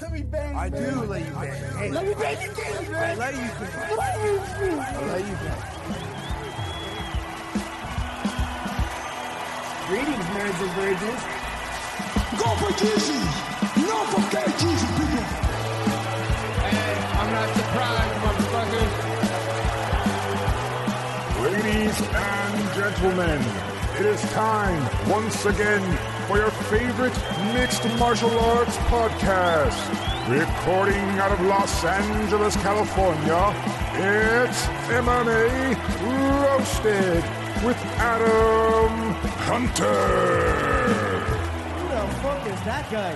Let me bang. I do let you bang. Hey, Let me bang you again, man. I let you bang. Let me I let you bang. Greetings, marrieds and virgins. Go for Jesus. No forget Jesus, people. I'm not surprised, motherfucker. Ladies and gentlemen, it is time once again for your favorite mixed martial arts podcast. Recording out of Los Angeles, California, it's MMA Roasted with Adam Hunter. Who the fuck is that guy?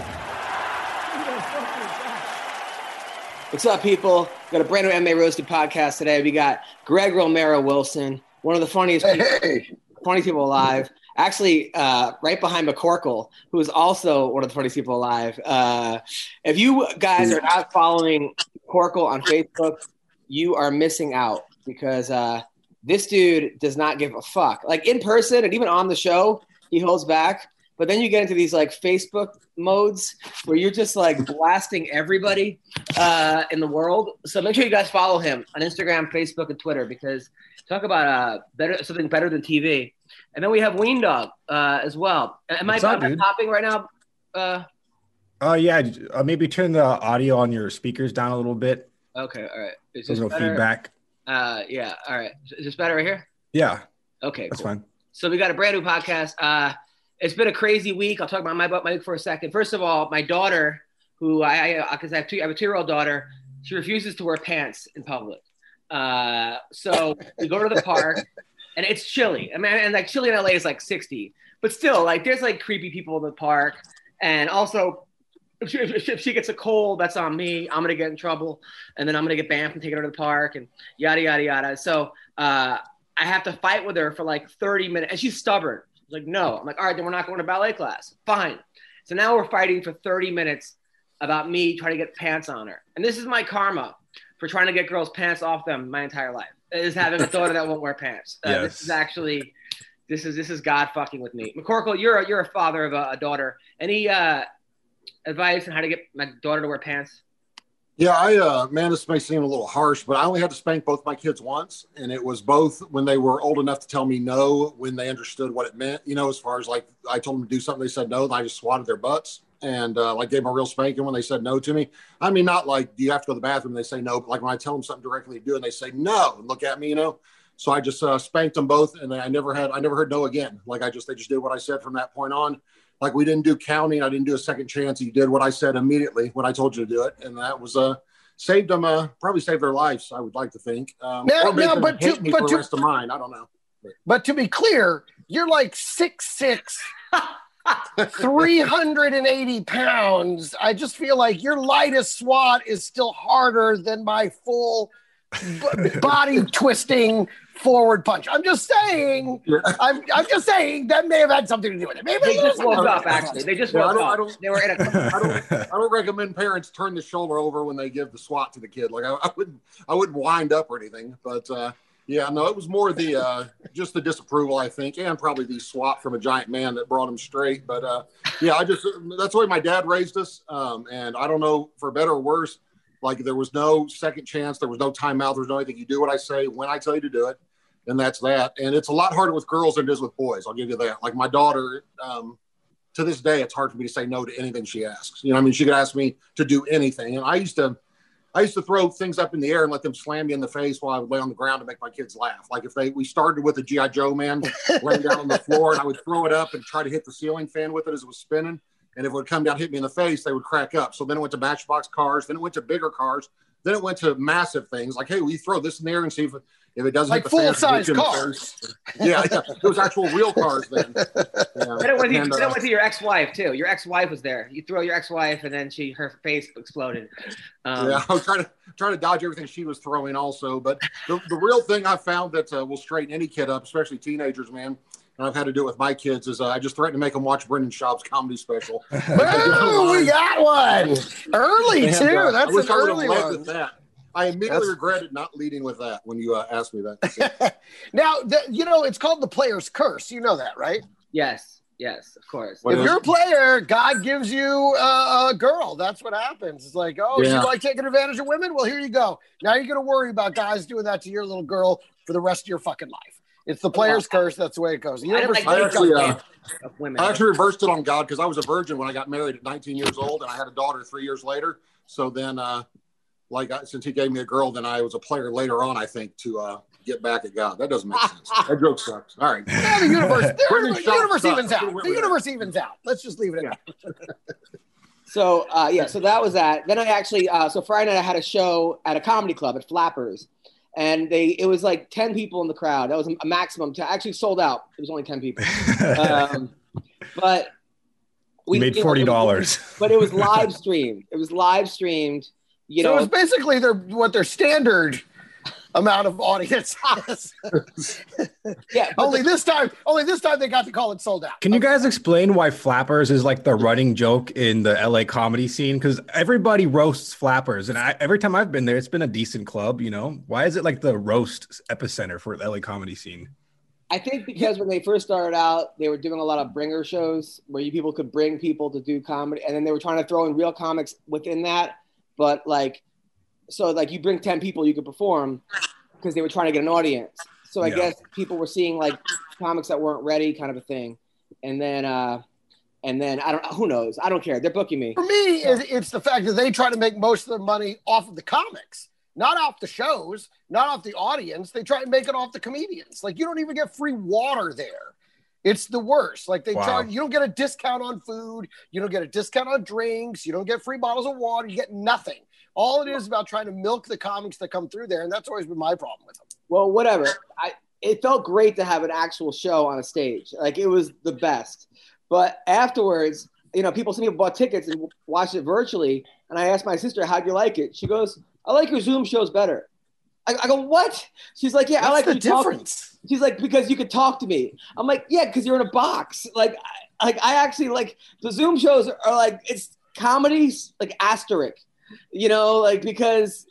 Who the fuck is that? What's up, people? Got a brand new MMA Roasted podcast today. We got Greg Romero Wilson, one of the funniest people, funniest people alive. Actually, uh, right behind McCorkle, who is also one of the funniest people alive. Uh, if you guys are not following Corkle on Facebook, you are missing out because uh, this dude does not give a fuck. Like in person and even on the show, he holds back. But then you get into these like Facebook modes where you're just like blasting everybody uh, in the world. So make sure you guys follow him on Instagram, Facebook, and Twitter because talk about uh, better something better than TV. And then we have Weendawg uh, as well. Am What's I, up, I popping right now? Uh, Uh, yeah, uh, maybe turn the audio on your speakers down a little bit. okay, all right. Is There's no better? feedback. Uh, yeah, all right. Is this better right here? Yeah, Okay, that's cool. fine. So we got a brand new podcast. Uh, it's been a crazy week. I'll talk about my about my week for a second. First of all, my daughter, who I because I, have two, I have a two year old daughter, she refuses to wear pants in public. Uh, so we go to the park, and it's chilly. I mean, and like chilly in LA is like sixty, but still, like there's like creepy people in the park, and also. If she, if she- gets a cold, that's on me. I'm gonna get in trouble, and then I'm gonna get banned from taking her to the park, and yada yada yada. So uh, I have to fight with her for like 30 minutes, and she's stubborn. She's like, no. I'm like, all right, then we're not going to ballet class. Fine. So now we're fighting for 30 minutes about me trying to get pants on her. And this is my karma for trying to get girls' pants off them my entire life. Is having a daughter that won't wear pants. Uh, This is actually, this is this is God fucking with me. McCorkle, you're a, you're a father of a, a daughter. Any uh, advice on how to get my daughter to wear pants? Yeah, I uh man, this may seem a little harsh, but I only had to spank both my kids once, and it was both when they were old enough to tell me no, when they understood what it meant. You know, as far as like I told them to do something, they said no, and I just swatted their butts and uh, like gave them a real spanking when they said no to me. I mean, not like do you have to go to the bathroom? And they say no, but like when I tell them something directly to do, and they say no, and look at me, you know. So I just uh, spanked them both, and I never had, I never heard no again. Like I just, they just did what I said from that point on. Like we didn't do counting, I didn't do a second chance. You did what I said immediately when I told you to do it, and that was uh saved them uh probably saved their lives i would like to think um Now- now, but to- but to- the rest of mine i don't know But to be clear, you're like six six, 380 pounds. I just feel like your lightest swat is still harder than my full b- body twisting forward punch. I'm just saying. I'm, I'm just saying that may have had something to do with it. Maybe They just little woke bit. up, actually. They just Yeah, I woke don't- I up. don't- They were in a i don't i don't recommend parents turn the shoulder over when they give the swat to the kid like i, I wouldn't i wouldn't wind up or anything but uh yeah no it was more the uh just the disapproval i think and probably the swat from a giant man that brought him straight but uh yeah i just that's the way my dad raised us um and i don't know for better or worse like there was no second chance there was no timeout there was no anything you do what i say when i tell you to do it and that's that and it's a lot harder with girls than it is with boys i'll give you that like my daughter um to this day, it's hard for me to say no to anything she asks. You know, I mean, she could ask me to do anything, and I used to, I used to throw things up in the air and let them slam me in the face while I would lay on the ground to make my kids laugh. Like if they, we started with a GI Joe man laying down on the floor, and I would throw it up and try to hit the ceiling fan with it as it was spinning, and if it would come down, hit me in the face, they would crack up. So then it went to Matchbox cars, then it went to bigger cars. then it went to massive things like, hey, we throw this in there and see if if it doesn't Like hit the full-size we can- cars. Yeah, yeah, it was actual real cars then. Yeah. Then it went to, And, then it uh, went to your ex-wife too. Your ex-wife was there. You throw your ex-wife, and then she her face exploded. Um, yeah, I was trying to trying to dodge everything she was throwing also. But the, the real thing I found that uh, will straighten any kid up, especially teenagers, man. And I've had to do it with my kids is uh, I just threatened to make them watch Brendan Schaub's comedy special. Boom, we got one early And, too. uh, That's I wish an I early one. with that. I immediately That's- regretted not leading with that when you uh, asked me that. Now, the, you know, it's called the player's curse. You know that, right? Yes, yes, of course. What if is you're a player, God gives you uh, a girl. That's what happens. It's like, oh, Yeah. you like taking advantage of women? Well, here you go. Now you're going to worry about guys doing that to your little girl for the rest of your fucking life. It's the player's curse. That's the way it goes. The I didn't like I actually, uh, women. I actually reversed it on God because I was a virgin when I got married at 19 years old, and I had a daughter three years later. So then, uh, like, since he gave me a girl, then I was a player later on. I think to uh, get back at God. That doesn't make sense. That joke sucks. All right. Yeah, the universe, the universe, Schaub universe sucks. evens out. The universe evens out. Let's just leave it at that. So uh, yeah, so that was that. Then I actually uh, so Friday night I had a show at a comedy club at Flappers, and they it was like ten people in the crowd. That was a maximum. To actually sold out. It was only ten people. Um, but you made forty dollars. But it was live streamed. It was live streamed. You so know, it's basically their what their standard amount of audience is. yeah. but only this time, only this time they got to call it sold out. Can you guys explain why Flappers is like the running joke in the LA comedy scene? Because everybody roasts Flappers, and I, every time I've been there, it's been a decent club. You know, why is it like the roast epicenter for the LA comedy scene? I think because when they first started out, they were doing a lot of bringer shows where you people could bring people to do comedy, and then they were trying to throw in real comics within that. But like, so like you bring ten people, you could perform because they were trying to get an audience. So I Yeah. guess people were seeing like comics that weren't ready, kind of a thing. And then, uh and then I don't, who knows? I don't care. They're booking me. For me, it, it's the fact that they try to make most of their money off of the comics, not off the shows, not off the audience. They try and make it off the comedians. Like you don't even get free water there. It's the worst. Like they Wow. charge, you don't get a discount on food, you don't get a discount on drinks, you don't get free bottles of water, you get nothing. All it is about trying to milk the comics that come through there, and that's always been my problem with them. Well, whatever. I it felt great to have an actual show on a stage. Like it was the best. But afterwards, you know, people some people bought tickets and watched it virtually. And I asked my sister, "How'd you like it?" She goes, "I like your Zoom shows better." I, I go, "What?" She's like, "Yeah, I like the you talk- difference? She's like, "Because you could talk to me." I'm like, "Yeah, because you're in a box." Like, I, like I actually like the Zoom shows are, are like it's comedies like asterisk, you know, like because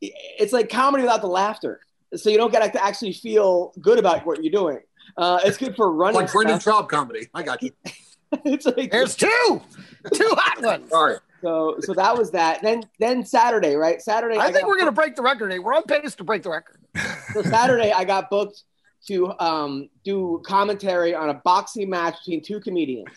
it's like comedy without the laughter so you don't get to actually feel good about what you're doing. Uh, it's good for running. Like Brendan stuff. Schaub comedy. I got you. it's like There's two, two hot ones. All right. So. So that was that. Then then Saturday, right? Saturday. I think we're gonna break the record. Today. We're on pace to break the record. So Saturday, I got booked to um, do commentary on a boxing match between two comedians.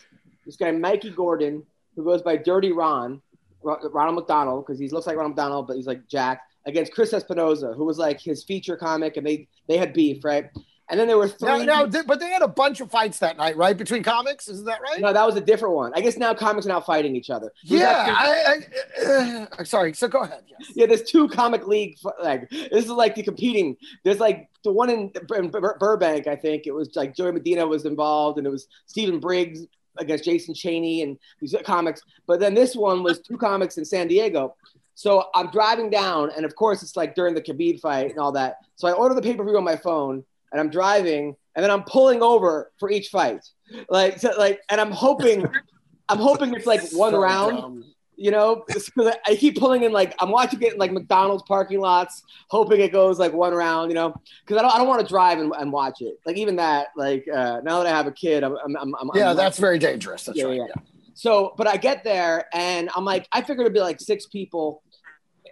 This guy Mikey Gordon, who goes by Dirty Ron, Ronald McDonald, because he looks like Ronald McDonald, but he's like Jack, against Chris Espinoza, who was like his feature comic, and they they had beef, right? And then there were three. Now, now, but they had a bunch of fights that night, right? Between comics, isn't that right? No, that was a different one. I guess now comics are now fighting each other. Yeah. actually- I, I, uh, sorry. So go ahead. Yes. yeah, there's two comic league. Like this is like the competing. There's like the one in, in Burbank. I think it was like Joey Medina was involved, and it was Stephen Briggs against Jason Cheney and these comics. But then this one was two comics in San Diego. So I'm driving down, and of course it's like during the Khabib fight and all that. So I order the pay per view on my phone, and I'm driving, and then I'm pulling over for each fight, like so, like, and I'm hoping, I'm hoping it's like one So round dumb. you know, because I keep pulling in like I'm watching it in like McDonald's parking lots, hoping it goes like one round, you know, because I don't I don't want to drive and, and watch it. Like even that, like uh, now that I have a kid, I'm I'm, I'm, Yeah, I'm- that's very dangerous. That's Yeah, right. yeah. so. But I get there and I'm like I figured it'd be like six people,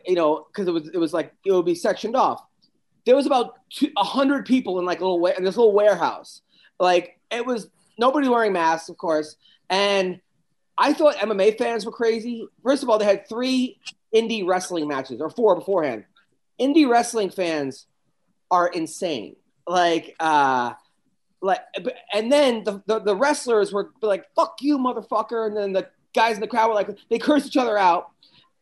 you know, because it was it was like it would be sectioned off. There was about a hundred people in like a little in this little warehouse. Like it was nobody wearing masks, of course, and I thought MMA fans were crazy. First of all, they had three indie wrestling matches or four beforehand. Indie wrestling fans are insane. Like, uh, like, and then the, the, the wrestlers were like, fuck you, motherfucker. And then the guys in the crowd were like, they cursed each other out.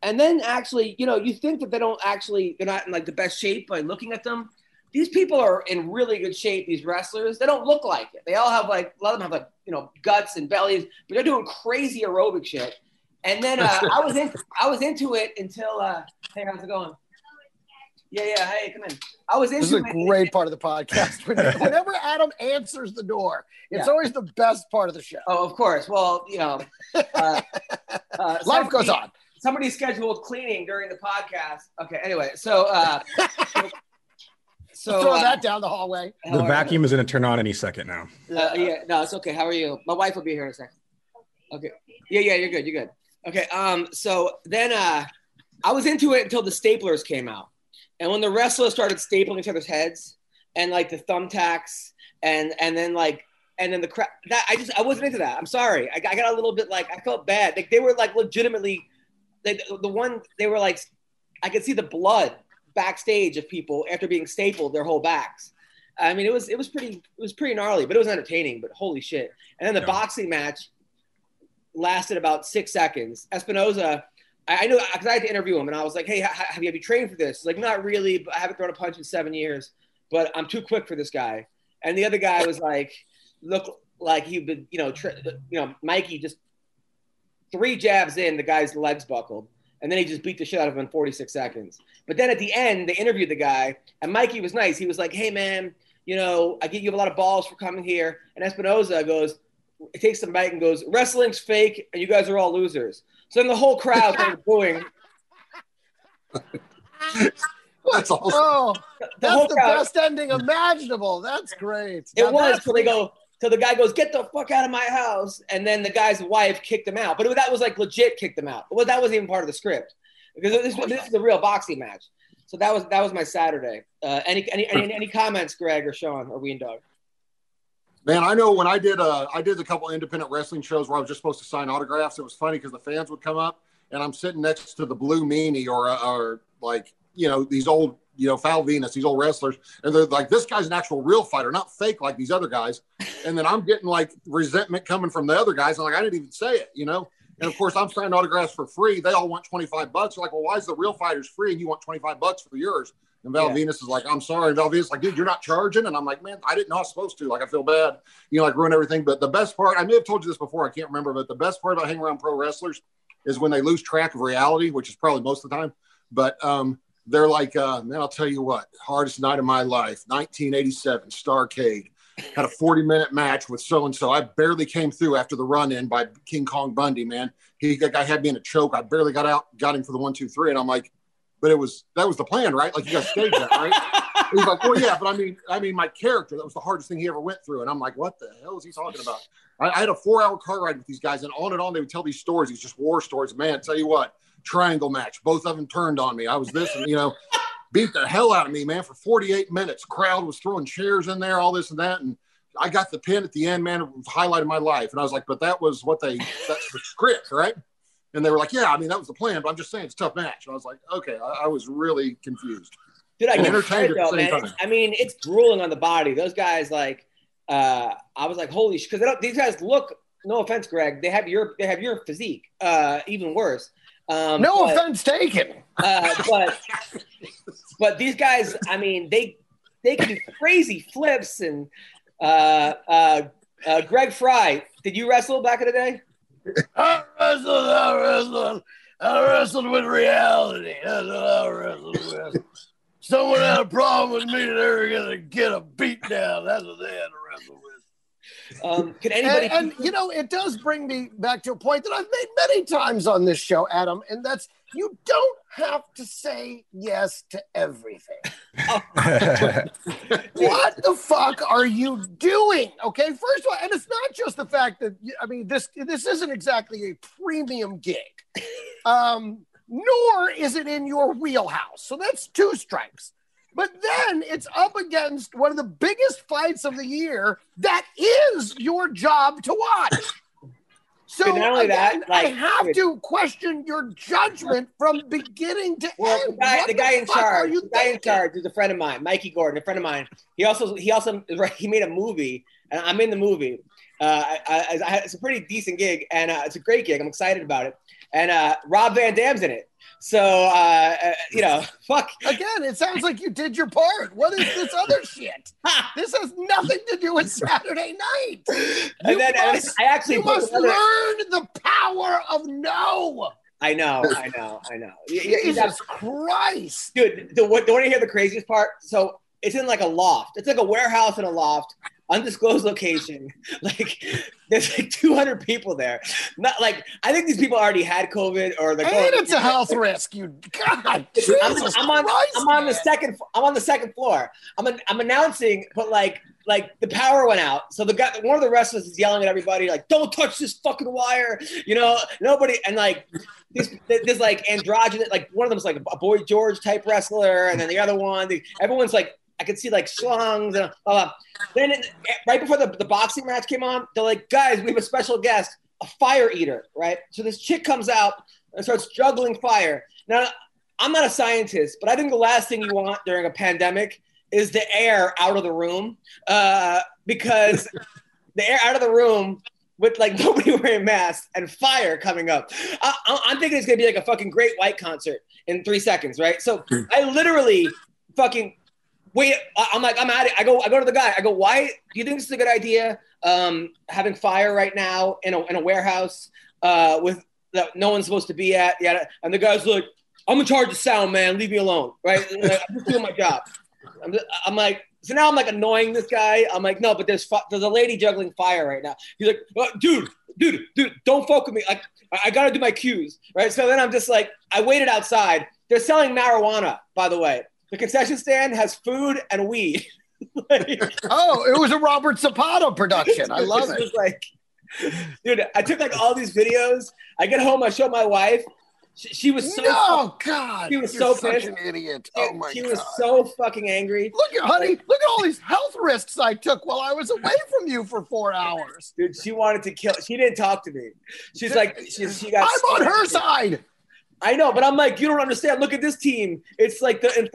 And then actually, you know, you think that they don't actually, they're not in like the best shape by looking at them. These people are in really good shape. These wrestlers, they don't look like it. They all have like a lot of them have like you know guts and bellies, but they're doing crazy aerobic shit. And then uh, I was in, I was into it until, uh, hey, how's it going? Yeah, yeah. Hey, come in. I was into. This is a it. great part of the podcast. Whenever Adam answers the door, it's Yeah. always the best part of the show. Oh, of course. Well, you know, uh, uh, Life goes on. Somebody scheduled cleaning during the podcast. Okay. Anyway, so uh, so Throw uh, that down the hallway. The are you? vacuum is going to turn on any second now. Uh, yeah, no, it's okay. How are you? My wife will be here in a second. Okay. Yeah, yeah, you're good. You're good. Okay. Um. So then, uh, I was into it until the staplers came out, and when the wrestlers started stapling each other's heads, and like the thumbtacks, and and then like. And then the crap that I just I wasn't into that. I'm sorry. I, I got a little bit like I felt bad. Like they were like legitimately, like the one they were like, I could see the blood backstage of people after being stapled their whole backs. I mean, it was it was pretty it was pretty gnarly, but it was entertaining. But holy shit! And then the Yeah. boxing match lasted about six seconds. Espinoza, I, I knew because I had to interview him, and I was like, "Hey, have you have you trained for this?" He's like, "Not really, but I haven't thrown a punch in seven years, but I'm too quick for this guy." And the other guy was like, "Look like he'd been, you know, tra- you know, Mikey just three jabs in, the guy's legs buckled." And then he just beat the shit out of him in 46 seconds. But then at the end, they interviewed the guy, and Mikey was nice. He was like, "Hey, man, you know, I give you a lot of balls for coming here." And Espinoza goes, it takes the mic and goes, "Wrestling's fake, and you guys are all losers." So then the whole crowd started booing. That's awesome. Oh, The that's the crowd- best ending imaginable. That's great. It Now was that's- till they go till the guy goes, "Get the fuck out of my house," and then the guy's wife kicked him out. But that was like legit kicked him out. Well, that wasn't even part of the script because this, this is a real boxing match. So that was that was my Saturday. Uh, any, any any any comments, Greg or Sean or Weendawg? Man, I know when I did uh I did a couple independent wrestling shows where I was just supposed to sign autographs. It was funny because the fans would come up and I'm sitting next to the Blue Meanie or uh, or like you know these old you know Val Venis, these old wrestlers, and they're like, this guy's an actual real fighter, not fake like these other guys. And then I'm getting like resentment coming from the other guys. I'm like, I didn't even say it, you know. And of course, I'm signing autographs for free. They all want 25 bucks. They're like, well, why is the real fighters free and you want 25 bucks for yours? And Val Yeah. Venus is like, I'm sorry. And Val Venis is like, dude, you're not charging. And I'm like, man, I didn't know I was supposed to. Like, I feel bad, you know, like ruin everything. But the best part, I may have told you this before, I can't remember, but the best part about hanging around pro wrestlers is when they lose track of reality, which is probably most of the time. But um, they're like, uh, man, I'll tell you what, hardest night of my life, 1987, Starcade. Had a 40 minute match with so and so. I barely came through after the run in by King Kong Bundy, man. He that guy had me in a choke. I barely got out, got him for the one, two, three. And I'm like, but it was that was the plan, right? Like you got to stage that, right? He's like, well, yeah, but I mean, I mean, my character, that was the hardest thing he ever went through. And I'm like, what the hell is he talking about? I, I had a four hour car ride with these guys, and on and on, they would tell these stories, these just war stories. Man, tell you what, triangle match, both of them turned on me. I was this, and you know, beat the hell out of me, man, for 48 minutes. Crowd was throwing chairs in there, all this and that. And I got the pin at the end, man. It was highlight of my life. And I was like, but that was what they, that's the script, right? And they were like, yeah, I mean, that was the plan, but I'm just saying it's a tough match. And I was like, okay, I, I was really confused. Dude, I And get it, though, man. I mean, it's grueling on the body. Those guys, like, uh, I was like, holy shit, because. These guys look. No offense, Greg. They have your they have your physique. Uh, even worse. Um, No but- offense taken. Uh, but but these guys, I mean, they they can do crazy flips and uh, uh, uh, Greg Fry. Did you wrestle back in the day? I wrestled, I wrestled, I wrestled with reality. That's what I wrestled with. Someone had a problem with me, they were gonna get a beat down. That's what they had to wrestle with. Um, can anybody? And, and you know, it does bring me back to a point that I've made many times on this show, Adam, and that's you don't have to say yes to everything. what the fuck are you doing? Okay, first of all, and it's not just the fact that I mean this this isn't exactly a premium gig, um, nor is it in your wheelhouse. So that's two strikes. But then it's up against one of the biggest fights of the year that is your job to watch. So only that, like- I have to question your judgment from beginning to Well, end. the guy, What the guy in charge, the guy in charge is a friend of mine, Mikey Gordon, a friend of mine. He also, he also, he made a movie, and I'm in the movie. Uh, I, I, I, it's a pretty decent gig, and uh, it's a great gig. I'm excited about it. And uh, Rob Van Dam's in it. So uh, uh, you know, fuck. Again, it sounds like you did your part. What is this other shit? This has nothing to do with Saturday night. And then must- I actually You must learn the power of no. I know, I know, I know. You- you- you Jesus Christ. dude, the, what, don't want to hear the craziest part? So it's in like a loft. It's like a warehouse in a loft, undisclosed location. Like there's like 200 people there. Not like I think these people already had COVID or they're And oh, it's a health risk. You God, I'm, I'm on Christ, I'm on the second I'm on the second floor. I'm an, I'm announcing, but like like the power went out. So the guy one of the wrestlers is yelling at everybody like, "Don't touch this fucking wire!" You know, nobody and like this there's like androgynous like one of them's like a boy George type wrestler, and then the other one, the, everyone's like. I could see like schlongs and blah, blah. Then it- right before the, the boxing match came on, they're like, guys, we have a special guest, a fire eater, right? So this chick comes out and starts juggling fire. Now, I'm not a scientist, but I think the last thing you want during a pandemic is the air out of the room uh, because the air out of the room with like nobody wearing masks and fire coming up. I, I'm thinking it's gonna be like a fucking great white concert in three seconds, right? So I literally fucking wait. I'm like, I'm at it. I go, I go to the guy. I go, why do you think this is a good idea? Um, having fire right now in a in a warehouse uh, with that no one's supposed to be at. Yeah, and the guy's like, I'm in charge of sound, man. Leave me alone, right? I'm just doing my job. I'm, I'm like, so now I'm like annoying this guy. I'm like, no, but there's there's a lady juggling fire right now. He's like, oh, dude, dude, dude, don't fuck with me. Like, I, I got to do my cues, right? So then I'm just like, I waited outside. They're selling marijuana, by the way. The concession stand has food and weed. Like- Oh, it was a Robert Zapata production. I love it. was like, dude, I took like all these videos. I get home, I show my wife. She, she was so No, God, She was you're so such pissed. an idiot. Oh my she God. was so fucking angry. Look at honey, look at all these health risks I took while I was away from you for four hours. Dude, she wanted to kill. She didn't talk to me. She's like, she, she got. I'm on her side. I know, but I'm like, you don't understand. Look at this team. It's like the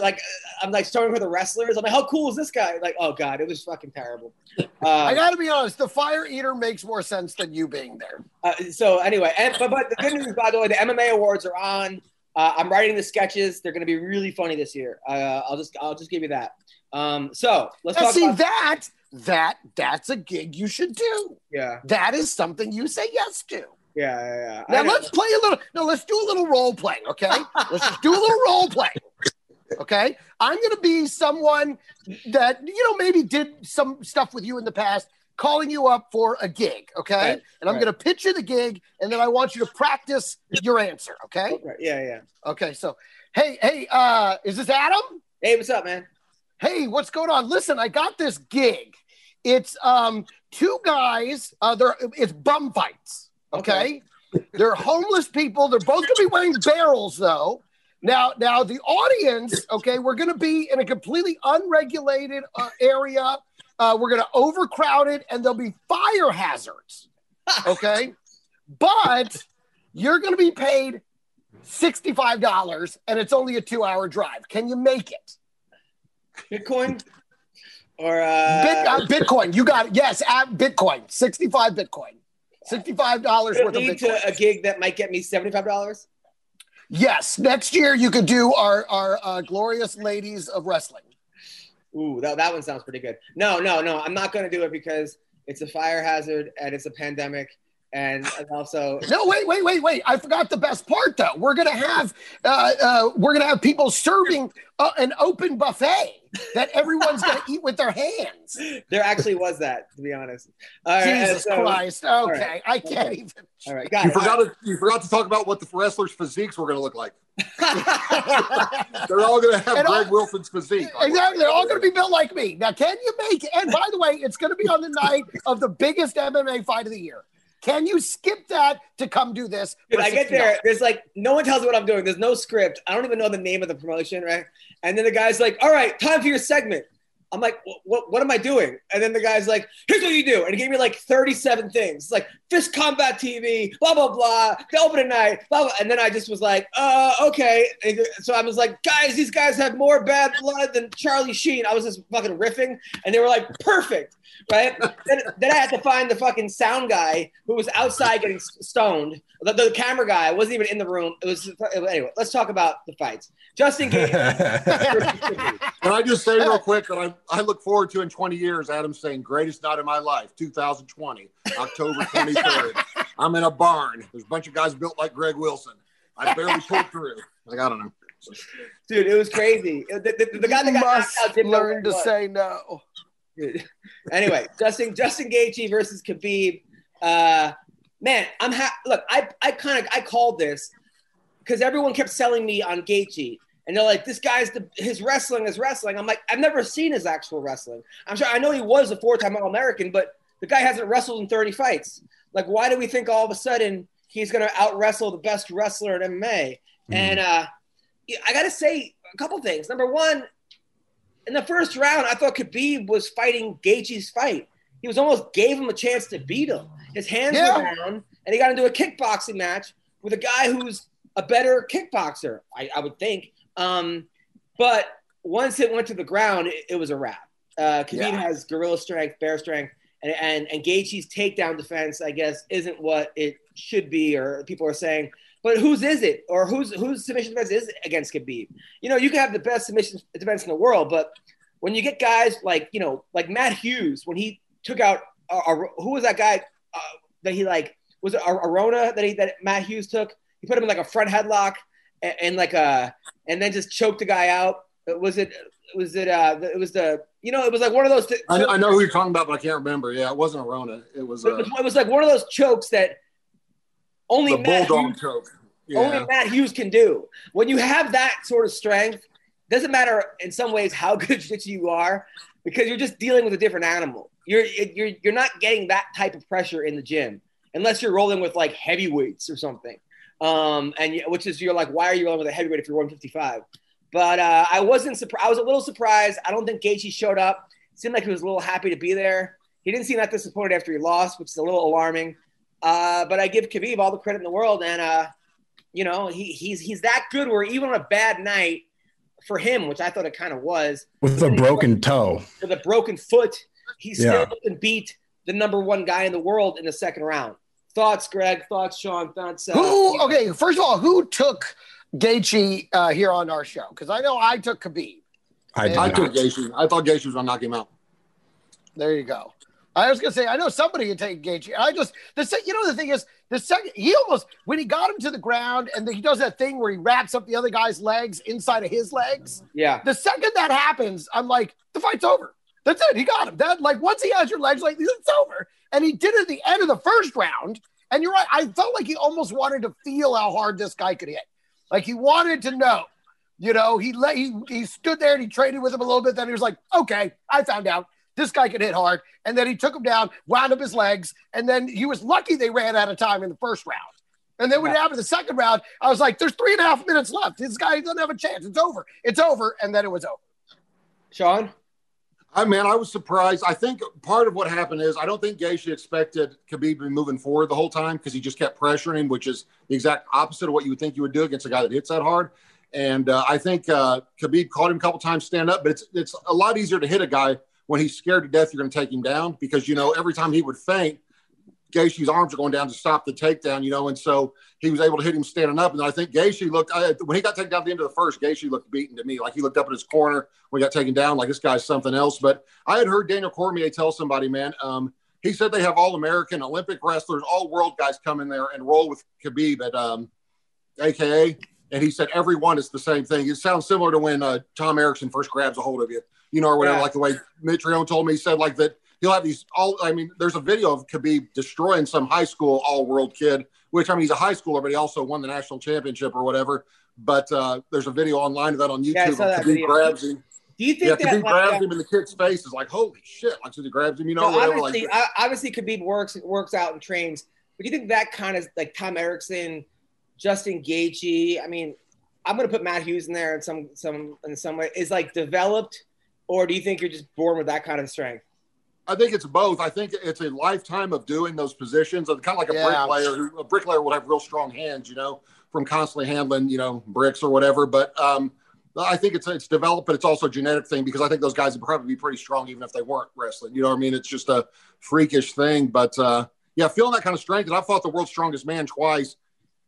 like I'm like starting her the wrestlers. I'm like, how cool is this guy? Like, oh god, it was fucking terrible. I Uh, got to be honest. The fire eater makes more sense than you being there. uh, so anyway, and but but the good news, by the way, the MMA awards are on. Uh, I'm writing the sketches. They're going to be really funny this year. Uh, I'll just I'll just give you that. Um, so let's Now, talk see about that that that's a gig you should do. yeah That is something you say yes to. Yeah yeah. yeah. Now let's play a little. No, let's do a little role playing. Okay, let's just do a little role playing. Okay, I'm going to be someone that you know maybe did some stuff with you in the past, calling you up for a gig. Okay, Right, and I'm right. going to pitch you the gig, and then I want you to practice your answer. Okay. Okay, yeah yeah. Okay. So, hey, hey, uh, is this Adam? Hey, what's up, man? hey what's going on listen i got this gig it's um two guys uh they're it's bum fights okay, they're homeless people. They're both gonna be wearing barrels though. Now now the audience okay we're gonna be in a completely unregulated uh, area. Uh, we're gonna overcrowd it and there'll be fire hazards. Okay. But you're gonna be paid $65 and it's only a two hour drive. Can you make it? Bitcoin? Or uh, Bit, uh, Bitcoin, you got it. Yes, at Bitcoin, sixty-five Bitcoin, sixty-five dollars worth of lead Bitcoin. to a gig that might get me seventy-five dollars. yes, next year you could do our our uh, glorious ladies of wrestling. Ooh, that, that one sounds pretty good. No, no, no, I'm not going to do it because it's a fire hazard and it's a pandemic, and, and also No, wait, wait, wait, wait! I forgot the best part though. We're gonna have uh, uh, we're gonna have people serving uh, an open buffet that everyone's gonna eat with their hands. there actually was that, to be honest. All right, and Jesus so- Christ! Okay, right, I can't okay. even. All right, got You it. forgot to you forgot to talk about what the wrestlers' physiques were going to look like. They're all going to have And all- Greg Wilson's physique. Exactly. They're all going to be built like me. Now, can you make it? And by the way, it's going to be on the night of the biggest MMA fight of the year. Can you skip that to come do this? Dude, I get there. There's like no one tells me what I'm doing. There's no script. I don't even know the name of the promotion, right? And then the guy's like, "All right, time for your segment." I'm like, what, what, am I doing? And then the guy's like, here's what you do. And he gave me like 37 things. Like Fist Combat TV, blah, blah, blah, the opening night, blah, blah. And then I just was like, uh, okay. And so I was like, guys, these guys have more bad blood than Charlie Sheen. I was just fucking riffing. And they were like, perfect. Right. then, then I had to find the fucking sound guy who was outside getting stoned. The, the camera guy wasn't even in the room. It was, anyway, let's talk about the fights. Justin. Can I just say real quick that I, I look forward to in 20 years, Adam saying, greatest night of my life, 2020, October 23rd. I'm in a barn. There's a bunch of guys built like Greg Wilson. I barely pulled through. Like, I don't know. Dude, it was crazy. The, the, the guy that got must knocked out didn't learn to was. say no. Dude. Anyway, Justin Justin Gaethje versus Khabib. Uh, man, I'm ha- look. I I kind of I called this because everyone kept selling me on Gaethje, and they're like, "This guy's the his wrestling is wrestling." I'm like, I've never seen his actual wrestling. I'm sure I know he was a four time All American, but the guy hasn't wrestled in 30 fights. Like, why do we think all of a sudden he's going to out wrestle the best wrestler in MMA? And uh, I got to say a couple things. Number one, in the first round, I thought Khabib was fighting Gaethje's fight. He was almost gave him a chance to beat him. His hands Yeah. were down, and he got into a kickboxing match with a guy who's a better kickboxer, I, I would think. Um, but once it went to the ground, it, it was a wrap. Uh, Khabib Yeah. has gorilla strength, bear strength, and and and Gaethje's takedown defense, I guess, isn't what it should be, or people are saying. But whose is it, or whose whose submission defense is against Khabib? You know, you can have the best submission defense in the world, but when you get guys like you know, like Matt Hughes, when he took out uh, uh, who was that guy uh, that he like was it Arona that he that Matt Hughes took? He put him in like a front headlock and, and like a and then just choked the guy out. Was it was it uh it was the you know it was like one of those th- I, I know who you're talking about, but I can't remember. Yeah, it wasn't Arona. It was it uh, was, it was like one of those chokes that only the Matt bulldog Hughes, choke. only Matt Hughes can do. When you have that sort of strength, doesn't matter in some ways how good jiu-jitsu you are, because you're just dealing with a different animal. You're you're you're not getting that type of pressure in the gym unless you're rolling with like heavyweights or something. Um, and which is you're like, why are you rolling with a heavyweight if you're 155? But uh, I wasn't surprised. I was a little surprised. I don't think Gaethje showed up. Seemed like he was a little happy to be there. He didn't seem that disappointed after he lost, which is a little alarming. Uh, but I give Khabib all the credit in the world, and uh, you know he, he's he's that good. Where even on a bad night for him, which I thought it kind of was, with a broken toe. with a broken foot, he Yeah. still can beat the number one guy in the world in the second round. Thoughts, Greg? Thoughts, Sean? Thoughts? Uh, Who? Okay, first of all, who took Gaethje uh, here on our show? Because I know I took Khabib. I did I took Gaethje. I thought Gaethje was gonna knock him out. There you go. I was gonna say I know somebody can take Gaethje. I just the se- you know the thing is the second he almost when he got him to the ground and he does that thing where he wraps up the other guy's legs inside of his legs. Yeah. The second that happens, I'm like the fight's over. That's it. He got him. That like once he has your legs like it's over. And he did it at the end of the first round. And you're right. I felt like he almost wanted to feel how hard this guy could hit. Like he wanted to know. You know, he let he he stood there and he traded with him a little bit. Then he was like, okay, I found out this guy could hit hard. And then he took him down, wound up his legs, and then he was lucky they ran out of time in the first round. And then when it happened the second round, I was like, there's three and a half minutes left. This guy doesn't have a chance. It's over. It's over. And then it was over. Sean? I man, I was surprised. I think part of what happened is I don't think Gaethje expected Khabib to be moving forward the whole time because he just kept pressuring him, which is the exact opposite of what you would think you would do against a guy that hits that hard. And uh, I think uh, Khabib caught him a couple times stand up, but it's it's a lot easier to hit a guy when he's scared to death you're going to take him down because you know every time he would feint, Gaethje's arms are going down to stop the takedown, you know, and so he was able to hit him standing up. And I think Gaethje looked I, when he got taken down at the end of the first. Gaethje looked beaten to me, like he looked up in his corner when he got taken down, like this guy's something else. But I had heard Daniel Cormier tell somebody, man, um, he said they have all American, Olympic wrestlers, all world guys come in there and roll with Khabib at um, AKA. And he said every one is the same thing. It sounds similar to when uh, Tom Erickson first grabs a hold of you, you know, or whatever. Yeah. Like the way Mitrione told me, he said like that he'll have these all. I mean, there's a video of Khabib destroying some high school all world kid, which I mean he's a high schooler, but he also won the national championship or whatever. But uh, there's a video online of that on YouTube. Yeah, I saw of that Khabib video. grabs him. Do you think Yeah, that Khabib like, grabs uh, him in the kid's face is like holy shit, like so he grabs him, you know, No, whatever. obviously, Like, I- obviously, Khabib works works out and trains. But do you think that kind of like Tom Erickson, Justin Gaethje? I mean, I'm going to put Matt Hughes in there in some some in some way. Is like developed or do you think you're just born with that kind of strength? I think it's both. I think it's a lifetime of doing those positions. Kind of like a Yeah. bricklayer. A bricklayer would have real strong hands, you know, from constantly handling, you know, bricks or whatever. But um, I think it's it's developed, but it's also a genetic thing because I think those guys would probably be pretty strong even if they weren't wrestling. You know what I mean? It's just a freakish thing. But uh, yeah, feeling that kind of strength. And I fought the world's strongest man twice.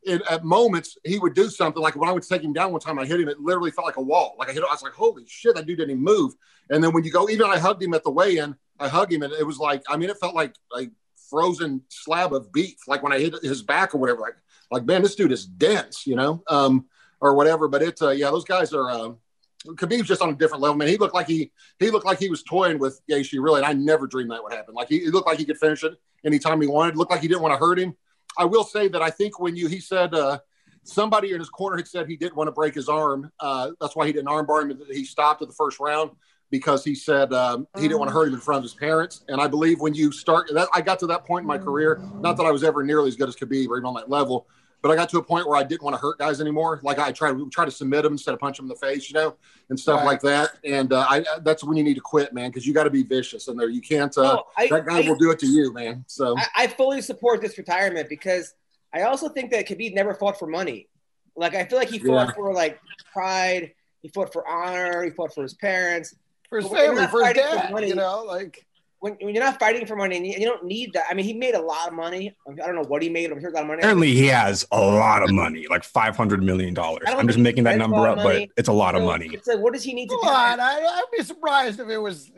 And at moments, he would do something like when I would take him down one time, I hit him. It literally felt like a wall. Like I hit. I was like, "Holy shit!" That dude didn't even move. And then when you go, even I hugged him at the weigh-in. I hugged him, and it was like, I mean, it felt like a frozen slab of beef. Like when I hit his back or whatever. Like, like man, this dude is dense, you know, um, or whatever. But it's uh, yeah, those guys are. Um, Khabib's just on a different level, man. He looked like he he looked like he was toying with Gaethje, really, and I never dreamed that would happen. Like he, he looked like he could finish it anytime he wanted. Looked like he didn't want to hurt him. I will say that I think when you he said uh, somebody in his corner had said he didn't want to break his arm. Uh, that's why he didn't armbar him. He stopped at the first round because he said um, he didn't want to hurt him in front of his parents. And I believe when you start, that, I got to that point in my career. Not that I was ever nearly as good as Khabib or even on that level, but I got to a point where I didn't want to hurt guys anymore. Like I tried try to submit them instead of punch them in the face, you know, and stuff Right. like that. And uh, I, that's when you need to quit, man, because you got to be vicious in there. You can't. Uh, I- that guy I- will do it to you, man. So I, I fully support this retirement because I also think that Khabib never fought for money. Like I feel like he fought Yeah. for like pride. He fought for honor. He fought for his parents. For his But you're family, for his fighting for you know, like When, when you're not fighting for money and you, and you don't need that. I mean, he made a lot of money. I don't know what he made. I'm sure a lot of money. Apparently, he has a lot of money, like five hundred million dollars. I don't I'm just making that number up, lot but it's a lot of So money. It's like, what does he need to come do? on, I, I'd be surprised if it was.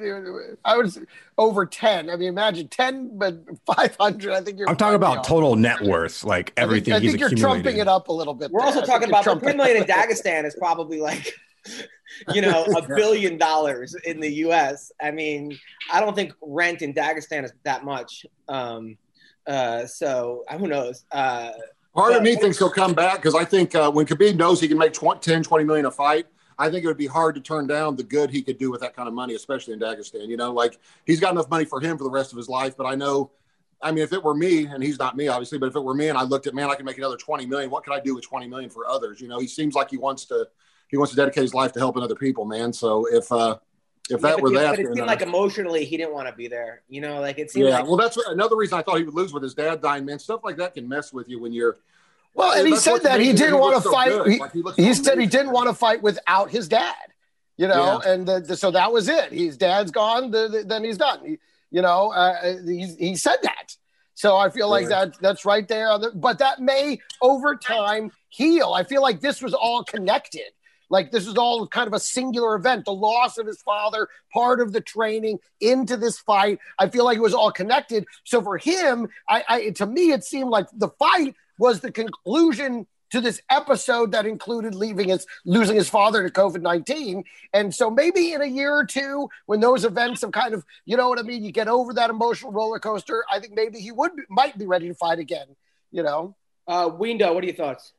I was over ten. I mean, imagine ten, but five hundred. I think you're. I'm talking about off. total net worth, like I think- everything I think, he's you're trumping it up a little bit. We're there. also talking about the trumping three million in. Dagestan is probably like, you know, a billion dollars in the U.S. I mean, I don't think rent in Dagestan is that much. Um, uh, so who knows? Uh, Part of me thinks he'll come back because I think uh, when Khabib knows he can make 20, 10, 20 million a fight, I think it would be hard to turn down the good he could do with that kind of money, especially in Dagestan. You know, like he's got enough money for him for the rest of his life. But I know, I mean, if it were me, and he's not me, obviously, but if it were me and I looked at, man, I can make another 20 million. What could I do with 20 million for others? You know, he seems like he wants to, he wants to dedicate his life to helping other people, man. So if, uh, if yeah, that but, were it- that, but it seemed uh, like emotionally he didn't want to be there. You know, like it seemed yeah. like well, that's what- another reason I thought he would lose with his dad dying, man. Stuff like that can mess with you when you're, Well, and he said that he didn't want to so fight. good. He, Like, he he so said he didn't want to fight without his dad. You know, and the, the, so that was it. His dad's gone, the, the- then he's done. He, you know, uh, he, he said that. So I feel like Yeah. that that's right there. But that may over time heal. I feel like this was all connected. Like this is all kind of a singular event. The loss of his father, part of the training into this fight. I feel like it was all connected. So for him, I, I to me it seemed like the fight was the conclusion to this episode that included leaving his losing his father to COVID nineteen. And so maybe in a year or two, when those events have kind of, you know what I mean, you get over that emotional roller coaster. I think maybe he would might be ready to fight again. You know, uh, Windo. What are your thoughts?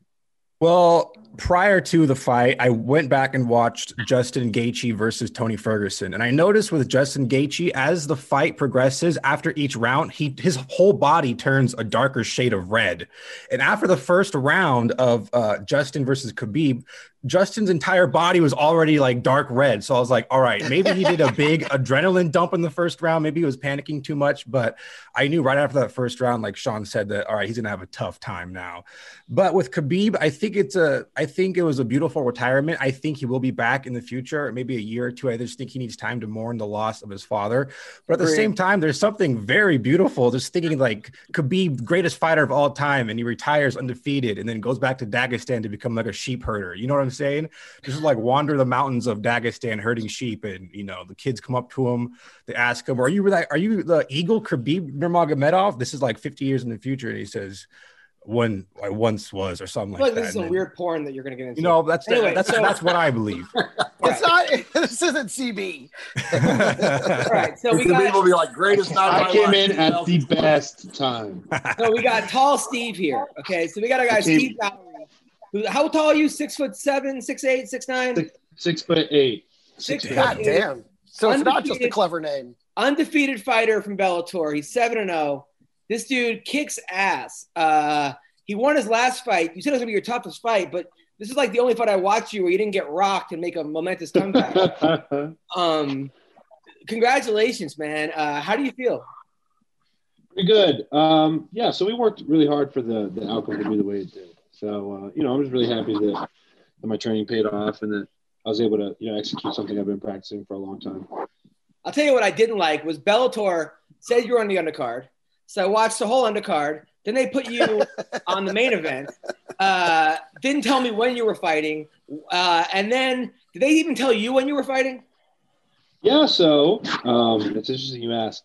Well, prior to the fight, I went back and watched Justin Gaethje versus Tony Ferguson, and I noticed with Justin Gaethje, as the fight progresses, after each round, he his whole body turns a darker shade of red. And after the first round of uh, Justin versus Khabib, Justin's entire body was already like dark red. So I was like, all right, maybe he did a big adrenaline dump in the first round. Maybe he was panicking too much, but I knew right after that first round, like Sean said, that all right, he's gonna have a tough time now. But with Khabib, I think it's a I think it was a beautiful retirement. I think he will be back in the future, maybe a year or two. I just think he needs time to mourn the loss of his father. But at the Agreed. same time, there's something very beautiful. Just thinking like Khabib, greatest fighter of all time, and he retires undefeated and then goes back to Dagestan to become like a sheep herder. You know what I'm saying? Just like wander the mountains of Dagestan herding sheep, and you know, the kids come up to him, they ask him, Are you like are you the Eagle Khabib Nurmagomedov? This is like 50 years in the future. And he says, when I once was, or something like like that. this is And some then- weird porn that you're gonna get into. you know, that's Anyway, that's so- that's what I believe. it's not. This isn't CB. all right. So we Khabib got will be like greatest night of I came life, in at the best time. so we got tall Steve here. Okay, so we got a guy Steve Mowry. Who, how tall are you? Six foot seven, six eight, six nine, Six, six foot eight. six eight. foot God eight. damn. So it's not just a clever name. undefeated fighter from Bellator. He's seven and zero. This dude kicks ass. Uh, he won his last fight. You said it was gonna be your toughest fight, but This is like the only fight I watched you where you didn't get rocked and make a momentous comeback. um, congratulations, man. Uh, how do you feel? Pretty good. Um, yeah, so we worked really hard for the the outcome to be the way it did. So uh, you know, I'm just really happy that, that my training paid off and that I was able to you know execute something I've been practicing for a long time. I'll tell you what I didn't like was Bellator said you were on the undercard. So I watched the whole undercard. Then they put you on the main event. Uh, didn't tell me when you were fighting. Uh, and then did they even tell you when you were fighting? Yeah, so um, it's interesting you ask.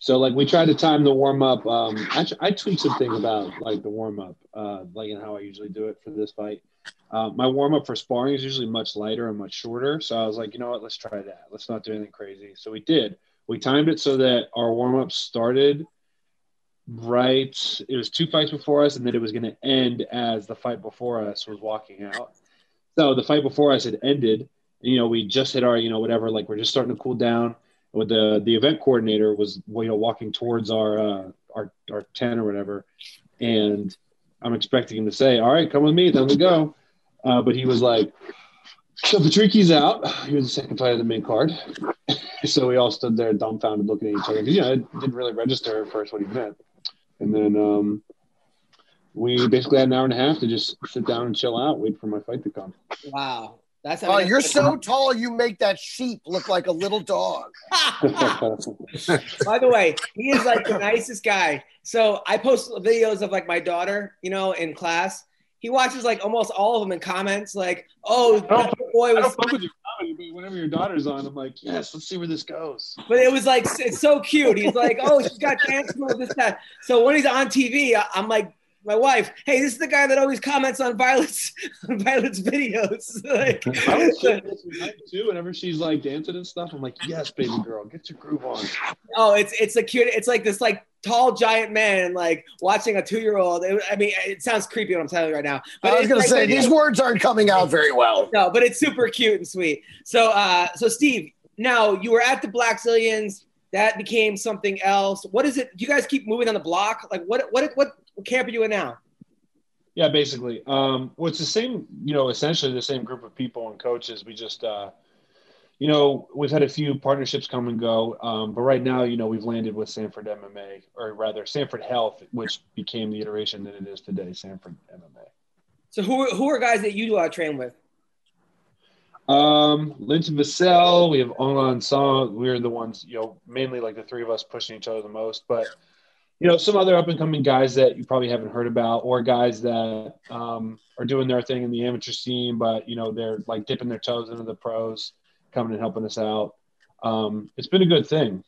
So like we tried to time the warm up. Um, I, I tweaked some things about like the warm up, uh, like in how I usually do it for this fight. Uh, my warm up for sparring is usually much lighter and much shorter. So I was like, you know what, let's try that. Let's not do anything crazy. So we did. We timed it so that our warm up started right. It was two fights before us, and then it was going to end as the fight before us was walking out. So the fight before us had ended. And, you know, we just hit our, you know, whatever. Like we're just starting to cool down. With the the event coordinator was, you know, walking towards our uh, our our tent or whatever, and I'm expecting him to say, "All right, come with me, time to go." Uh, but he was like, "So Patricky's out. He was the second fight of the main card." so we all stood there dumbfounded, looking at each other. You know, it didn't really register at first what he meant. And then um, we basically had an hour and a half to just sit down and chill out, wait for my fight to come. Wow. That's Oh, you're so tall, you make that sheep look like a little dog. By the way, he is like the nicest guy. So I post videos of like my daughter, you know, in class. He watches like almost all of them and comments like, "Oh, that boy I was." don't with your comedy, but whenever your daughter's on, I'm like, yes, let's see where this goes. But it was like it's so cute. He's like, "Oh, she's got dance moves, this that." So when he's on TV, I'm like, my wife, "Hey, this is the guy that always comments on Violet's on Violet's videos." like, I was shit this too. Whenever she's like dancing and stuff, I'm like, yes, baby girl, get your groove on. oh, it's it's a cute. It's like this like tall giant man like watching a two year old. I mean, it sounds creepy what I'm telling you right now. But I was gonna like- say these words aren't coming out very well. No, but it's super cute and sweet. So, uh, so Steve, now you were at the Blackzilians. That became something else. What is it? Do you guys keep moving on the block? Like, what, what, what camp are you in now? Yeah, basically. Um, well, it's the same, you know, essentially the same group of people and coaches. We just, uh, you know, we've had a few partnerships come and go, um, but right now, you know, we've landed with Sanford MMA, or rather Sanford Health, which became the iteration that it is today, Sanford MMA. So, who, who are guys that you do uh, train with? Um, Linton Vassell, we have Aung La Nsang. We're the ones, you know, mainly like the three of us pushing each other the most. But, you know, some other up and coming guys that you probably haven't heard about, or guys that um, are doing their thing in the amateur scene, but, you know, they're like dipping their toes into the pros, coming and helping us out. Um, it's been a good thing.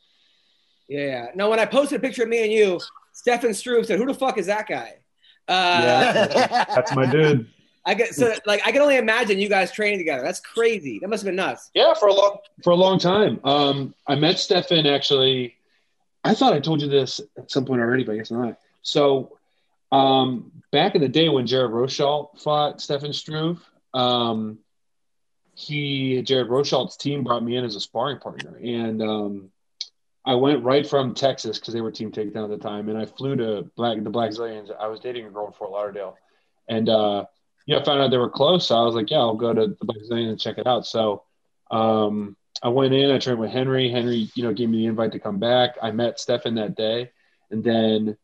Yeah. Now, when I posted a picture of me and you, Stefan Struve said, "Who the fuck is that guy?" Uh, Yeah, that's my dude. I get so like I can only imagine you guys training together. That's crazy. That must have been nuts. Yeah, for a long for a long time. Um, I met Stefan actually. I thought I told you this at some point already, but I guess not. So, um, back in the day when Jared Rosholt fought Stefan Struve, um, he Jared Rosholt's team brought me in as a sparring partner, and um, I went right from Texas because they were Team Takedown at the time, and I flew to Black the Blackzilians. I was dating a girl in Fort Lauderdale, and uh, yeah, I found out they were close. So I was like, yeah, I'll go to the Black Zillions and check it out. So um, I went in. I trained with Henry. Henry, you know, gave me the invite to come back. I met Stefan that day, and then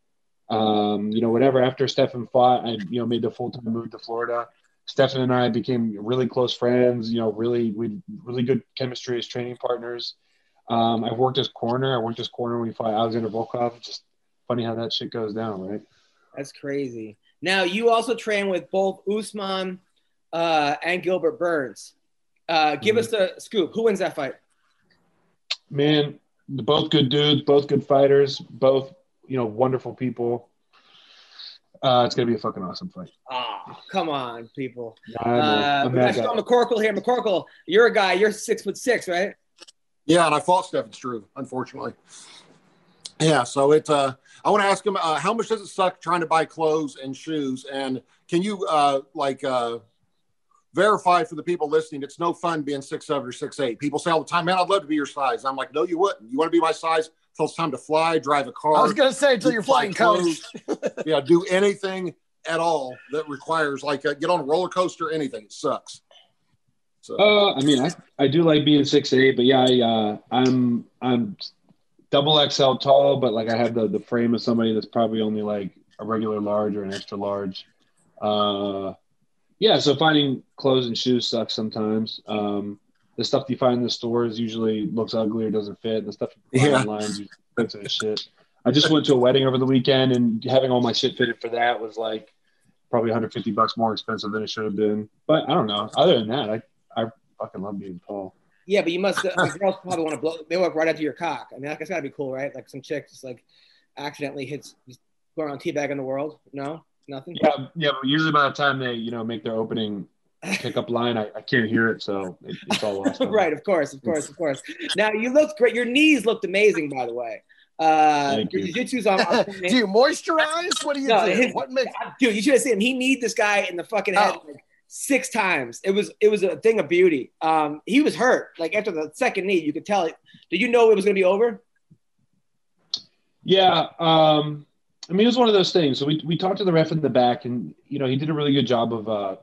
um, you know, whatever. After Stefan fought, I you know made the full time move to Florida. Stefan and I became really close friends. You know, really we really good chemistry as training partners. Um, I worked as corner. I worked as corner when we fought Alexander Volkov. Just funny how that shit goes down, right? That's crazy. Now you also train with both Usman uh, and Gilbert Burns. Uh, give us the scoop. Who wins that fight? Man, both good dudes, both good fighters, both you know wonderful people. Uh, it's gonna be a fucking awesome fight. Oh, come on, people. I know. Uh, I'm we got. Sean McCorkle here. McCorkle, you're a guy. You're six foot six, right? Yeah, and I fought Stefan Struve, unfortunately. Yeah, so it. Uh, I want to ask him uh, how much does it suck trying to buy clothes and shoes, and can you uh, like uh, verify for the people listening? It's no fun being six seven or six eight. People say all the time, "Man, I'd love to be your size." I'm like, "No, you wouldn't. You want to be my size until it's time to fly, drive a car." I was gonna say until you're flying coach. yeah, do anything at all that requires like a, get on a roller coaster, anything. It sucks. So Uh, I mean, I, I do like being six eight, but yeah, I, uh, I'm I'm double XL tall, but like I have the the frame of somebody that's probably only like a regular large or an extra large. Uh, yeah, so finding clothes and shoes sucks sometimes. Um, the stuff you find in the stores usually looks ugly or doesn't fit. The stuff you find Yeah. online is expensive shit. I just went to a wedding over the weekend, and having all my shit fitted for that was like probably 150 bucks more expensive than it should have been. But I don't know. Other than that, I I fucking love being tall. Yeah, but you must. Uh, the girls probably want to blow. They walk right up to your cock. I mean, like, it's gotta be cool, right? Like some chick just like accidentally hits just go around teabag in the world. No, nothing. Yeah, yeah, but usually by the time they, you know, make their opening pickup line, I, I can't hear it, so it, it's all lost. right, of course, of course, of course. Now you looked great. Your knees looked amazing, by the way. Uh, Thank your you. jiu-jitsu's on. on do you moisturize? What do you No, do? his- what makes dude, you should have seen him. He kneed this guy in the fucking head Oh. like six times. It was it was a thing of beauty. Um, he was hurt. Like after the second knee, you could tell. It. Did you know it was gonna be over? Yeah, um, I mean, it was one of those things. So we we talked to the ref in the back, and you know, he did a really good job of uh,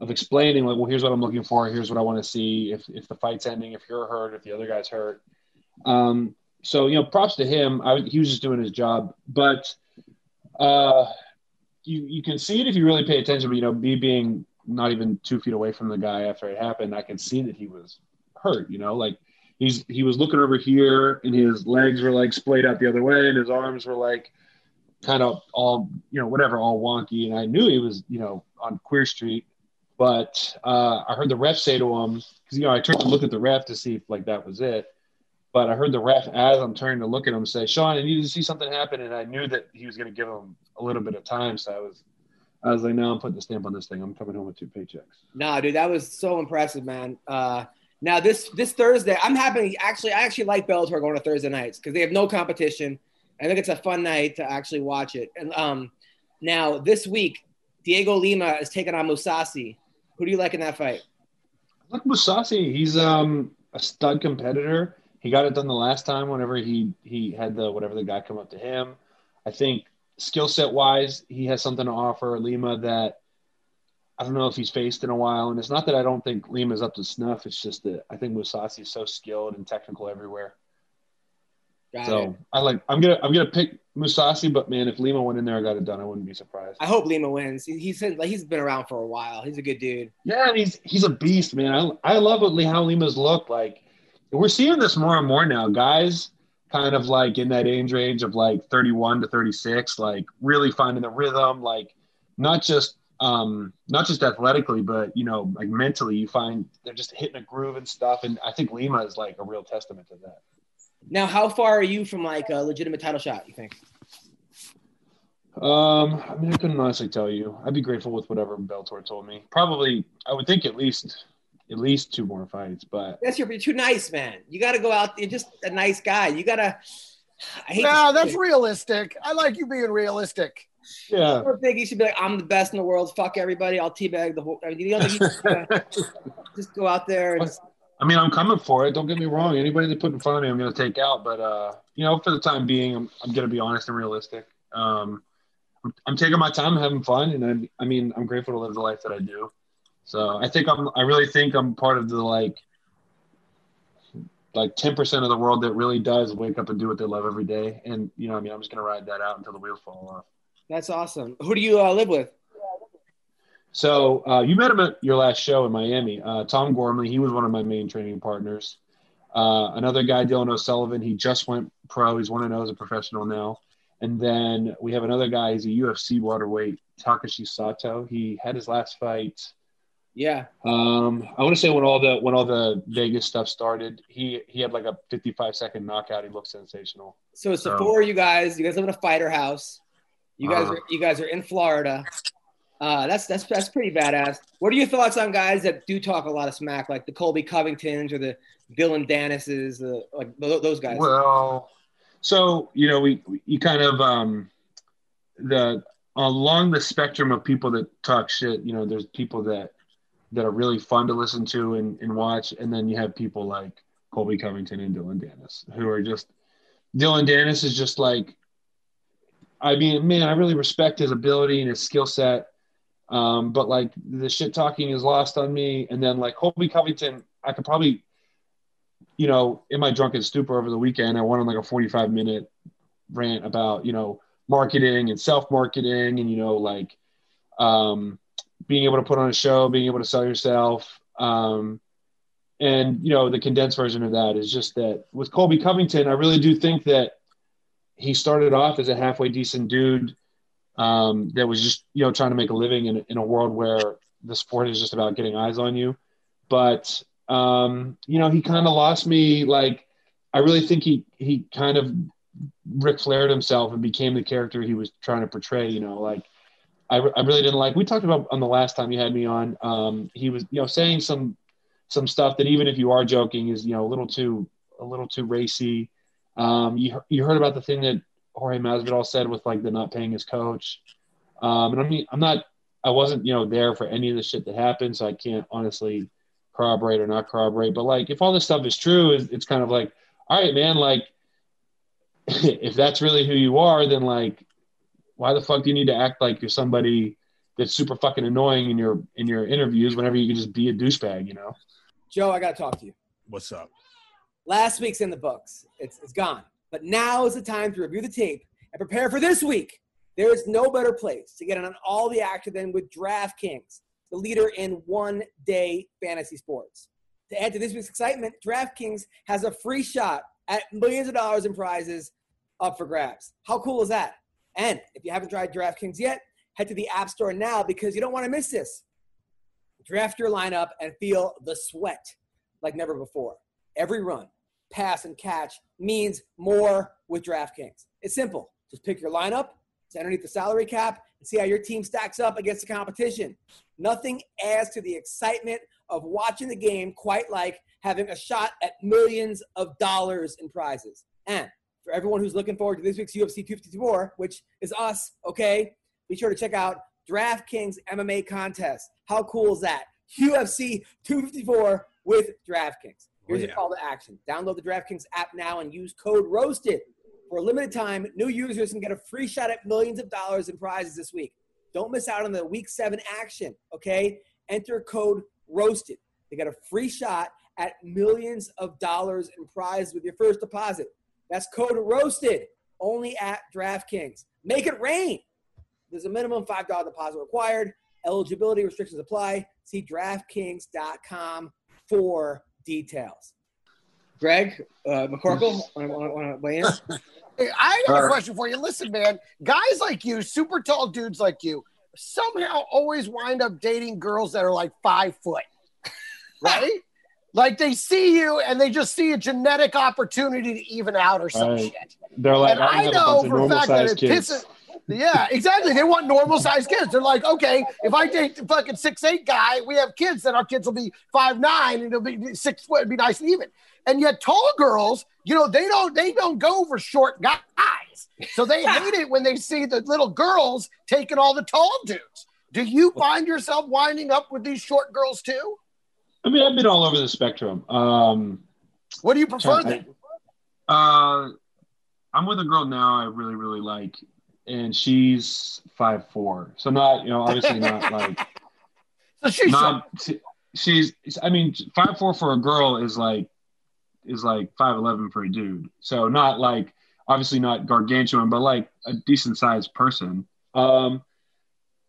of explaining like, well, here's what I'm looking for. Here's what I want to see. If if the fight's ending, if you're hurt, if the other guy's hurt. Um, so you know, props to him. I, he was just doing his job, but uh, you you can see it if you really pay attention. But you know, me being not even two feet away from the guy after it happened, I can see that he was hurt. You know, like he's he was looking over here, and his legs were like splayed out the other way, and his arms were like kind of all you know whatever, all wonky. And I knew he was you know on Queer Street, but uh, I heard the ref say to him because you know I turned to look at the ref to see if like that was it. But I heard the ref as I'm turning to look at him say, "Sean, I need to see something happen," and I knew that he was going to give him a little bit of time. So I was, I was like, "No, I'm putting the stamp on this thing. I'm coming home with two paychecks." No, dude, that was so impressive, man. Uh, now this this Thursday, I'm happy. Actually, I actually like Bellator going to Thursday nights because they have no competition. I think it's a fun night to actually watch it. And um, now this week, Diego Lima is taking on Mousasi. Who do you like in that fight? I like Mousasi, he's um a stud competitor. He got it done the last time whenever he he had the whatever the guy come up to him. I think skill set wise, he has something to offer Lima that I don't know if he's faced in a while. And it's not that I don't think Lima's up to snuff. It's just that I think Mousasi is so skilled and technical everywhere. Got so it. I like I'm gonna I'm gonna pick Mousasi, but man, if Lima went in there and got it done, I wouldn't be surprised. I hope Lima wins. He, he's like he's been around for a while. He's a good dude. Yeah, and he's he's a beast, man. I I love what how Lima's look like. We're seeing this more and more now, guys. Kind of like in that age range of like 31 to 36, like really finding the rhythm, like not just um not just athletically, but you know, like mentally. You find they're just hitting a groove and stuff, and I think Lima is like a real testament to that. Now, how far are you from like a legitimate title shot? You think? Um, I mean, I couldn't honestly tell you. I'd be grateful with whatever Bellator told me. Probably, I would think at least at least two more fights, but That's your, you're too nice, man. You got to go out. You're just a nice guy. You got to. I hate. No, that's realistic. I like you being realistic. Yeah. Or think he should be like, I'm the best in the world. Fuck everybody. I'll teabag the whole. I mean, you don't think he should, uh, just go out there and I mean, I'm coming for it. Don't get me wrong. Anybody they put in front of me, I'm going to take out. But uh, you know, for the time being, I'm, I'm going to be honest and realistic. Um, I'm, I'm taking my time, having fun, and I, I mean, I'm grateful to live the life that I do. So I think I'm. I really think I'm part of the like, like 10% of the world that really does wake up and do what they love every day. And you know, I mean, I'm just going to ride that out until the wheels fall off. That's awesome. Who do you uh, live with? So uh, you met him at your last show in Miami. Uh, Tom Gormley, he was one of my main training partners. Uh, another guy, Dylan O'Sullivan, he just went pro. He's one and zero as a professional now. And then we have another guy. He's a UFC welterweight, Takashi Sato. He had his last fight. Yeah. Um, I want to say when all the when all the Vegas stuff started, he he had like a 55 second knockout. He looked sensational. So it's the four of you guys. You guys live in a fighter house. You guys Uh-huh. are you guys are in Florida. Uh, that's that's that's pretty badass. What are your thoughts on guys that do talk a lot of smack, like the Colby Covingtons or the Dillon Danis's, the like those guys? Well, so you know, we we- you kind of um, the along the spectrum of people that talk shit. You know, there's people that that are really fun to listen to and, and watch, and then you have people like Colby Covington and Dillon Danis, who are just Dillon Danis is just like I mean, man, I really respect his ability and his skill set. Um, but like the shit talking is lost on me. And then like Colby Covington, I could probably, you know, in my drunken stupor over the weekend, I went on like a 45 minute rant about, you know, marketing and self marketing and, you know, like um, being able to put on a show, being able to sell yourself. Um, and, you know, the condensed version of that is just that with Colby Covington, I really do think that he started off as a halfway decent dude um, that was just you know trying to make a living in, in a world where the sport is just about getting eyes on you. But um, you know, he kind of lost me. Like, I really think he he kind of Ric Flaired himself and became the character he was trying to portray. You know, like I, I really didn't like. We talked about on the last time you had me on. Um, he was you know saying some some stuff that even if you are joking is you know a little too a little too racy. Um, you you heard about the thing that Jorge Masvidal said with like the not paying his coach. Um, and I mean, I'm not, I wasn't, you know, there for any of the shit that happened, so I can't honestly corroborate or not corroborate. But like, if all this stuff is true, it's, it's kind of like, all right, man, like, if that's really who you are, then like, why the fuck do you need to act like you're somebody that's super fucking annoying in your in your interviews whenever you can just be a douchebag, you know? Joe, I got to talk to you. What's up? Last week's in the books. It's, it's gone. But now is the time to review the tape and prepare for this week. There is no better place to get on all the action than with DraftKings, the leader in one day fantasy sports. To add to this week's excitement, DraftKings has a free shot at millions of dollars in prizes up for grabs. How cool is that? And if you haven't tried DraftKings yet, head to the App Store now because you don't want to miss this. Draft your lineup and feel the sweat like never before. Every run, pass, and catch means more with DraftKings. It's simple. Just pick your lineup, it's underneath the salary cap, and see how your team stacks up against the competition. Nothing adds to the excitement of watching the game quite like having a shot at millions of dollars in prizes. And for everyone who's looking forward to this week's UFC 254, which is us, okay, be sure to check out DraftKings MMA contest. How cool is that? UFC 254 with DraftKings. Oh, Here's Oh, yeah. call to action. Download the DraftKings app now and use code ROASTED. For a limited time, new users can get a free shot at millions of dollars in prizes this week. Don't miss out on the week seven action, okay? Enter code ROASTED. They get a free shot at millions of dollars in prizes with your first deposit. That's code ROASTED only at DraftKings. Make it rain. There's a minimum $5 deposit required. Eligibility restrictions apply. See DraftKings.com for details. Greg, uh, McCorkle, want to weigh in? Hey, I got a question for you. Listen, man, guys like you, super tall dudes like you, somehow always wind up dating girls that are like five foot, right? like they see you and they just see a genetic opportunity to even out or some Right. shit. They're like, and I, I a know bunch for a fact that it kids. pisses. Yeah, exactly. They want normal sized kids. They're like, okay, if I date the fucking six eight guy, we have kids, then our kids will be five nine and it'll be six foot, it'd be nice and even. And yet tall girls, you know, they don't they don't go for short guys. So they hate it when they see the little girls taking all the tall dudes. Do you find yourself winding up with these short girls too? I mean, I've been all over the spectrum. Um, What do you prefer I- then? Uh, I'm with a girl now I really, really like, and she's five four. So not, you know, obviously not like So she's not. She's, I mean, five four for a girl is like is like five eleven for a dude. So not like obviously not gargantuan, but like a decent sized person. Um,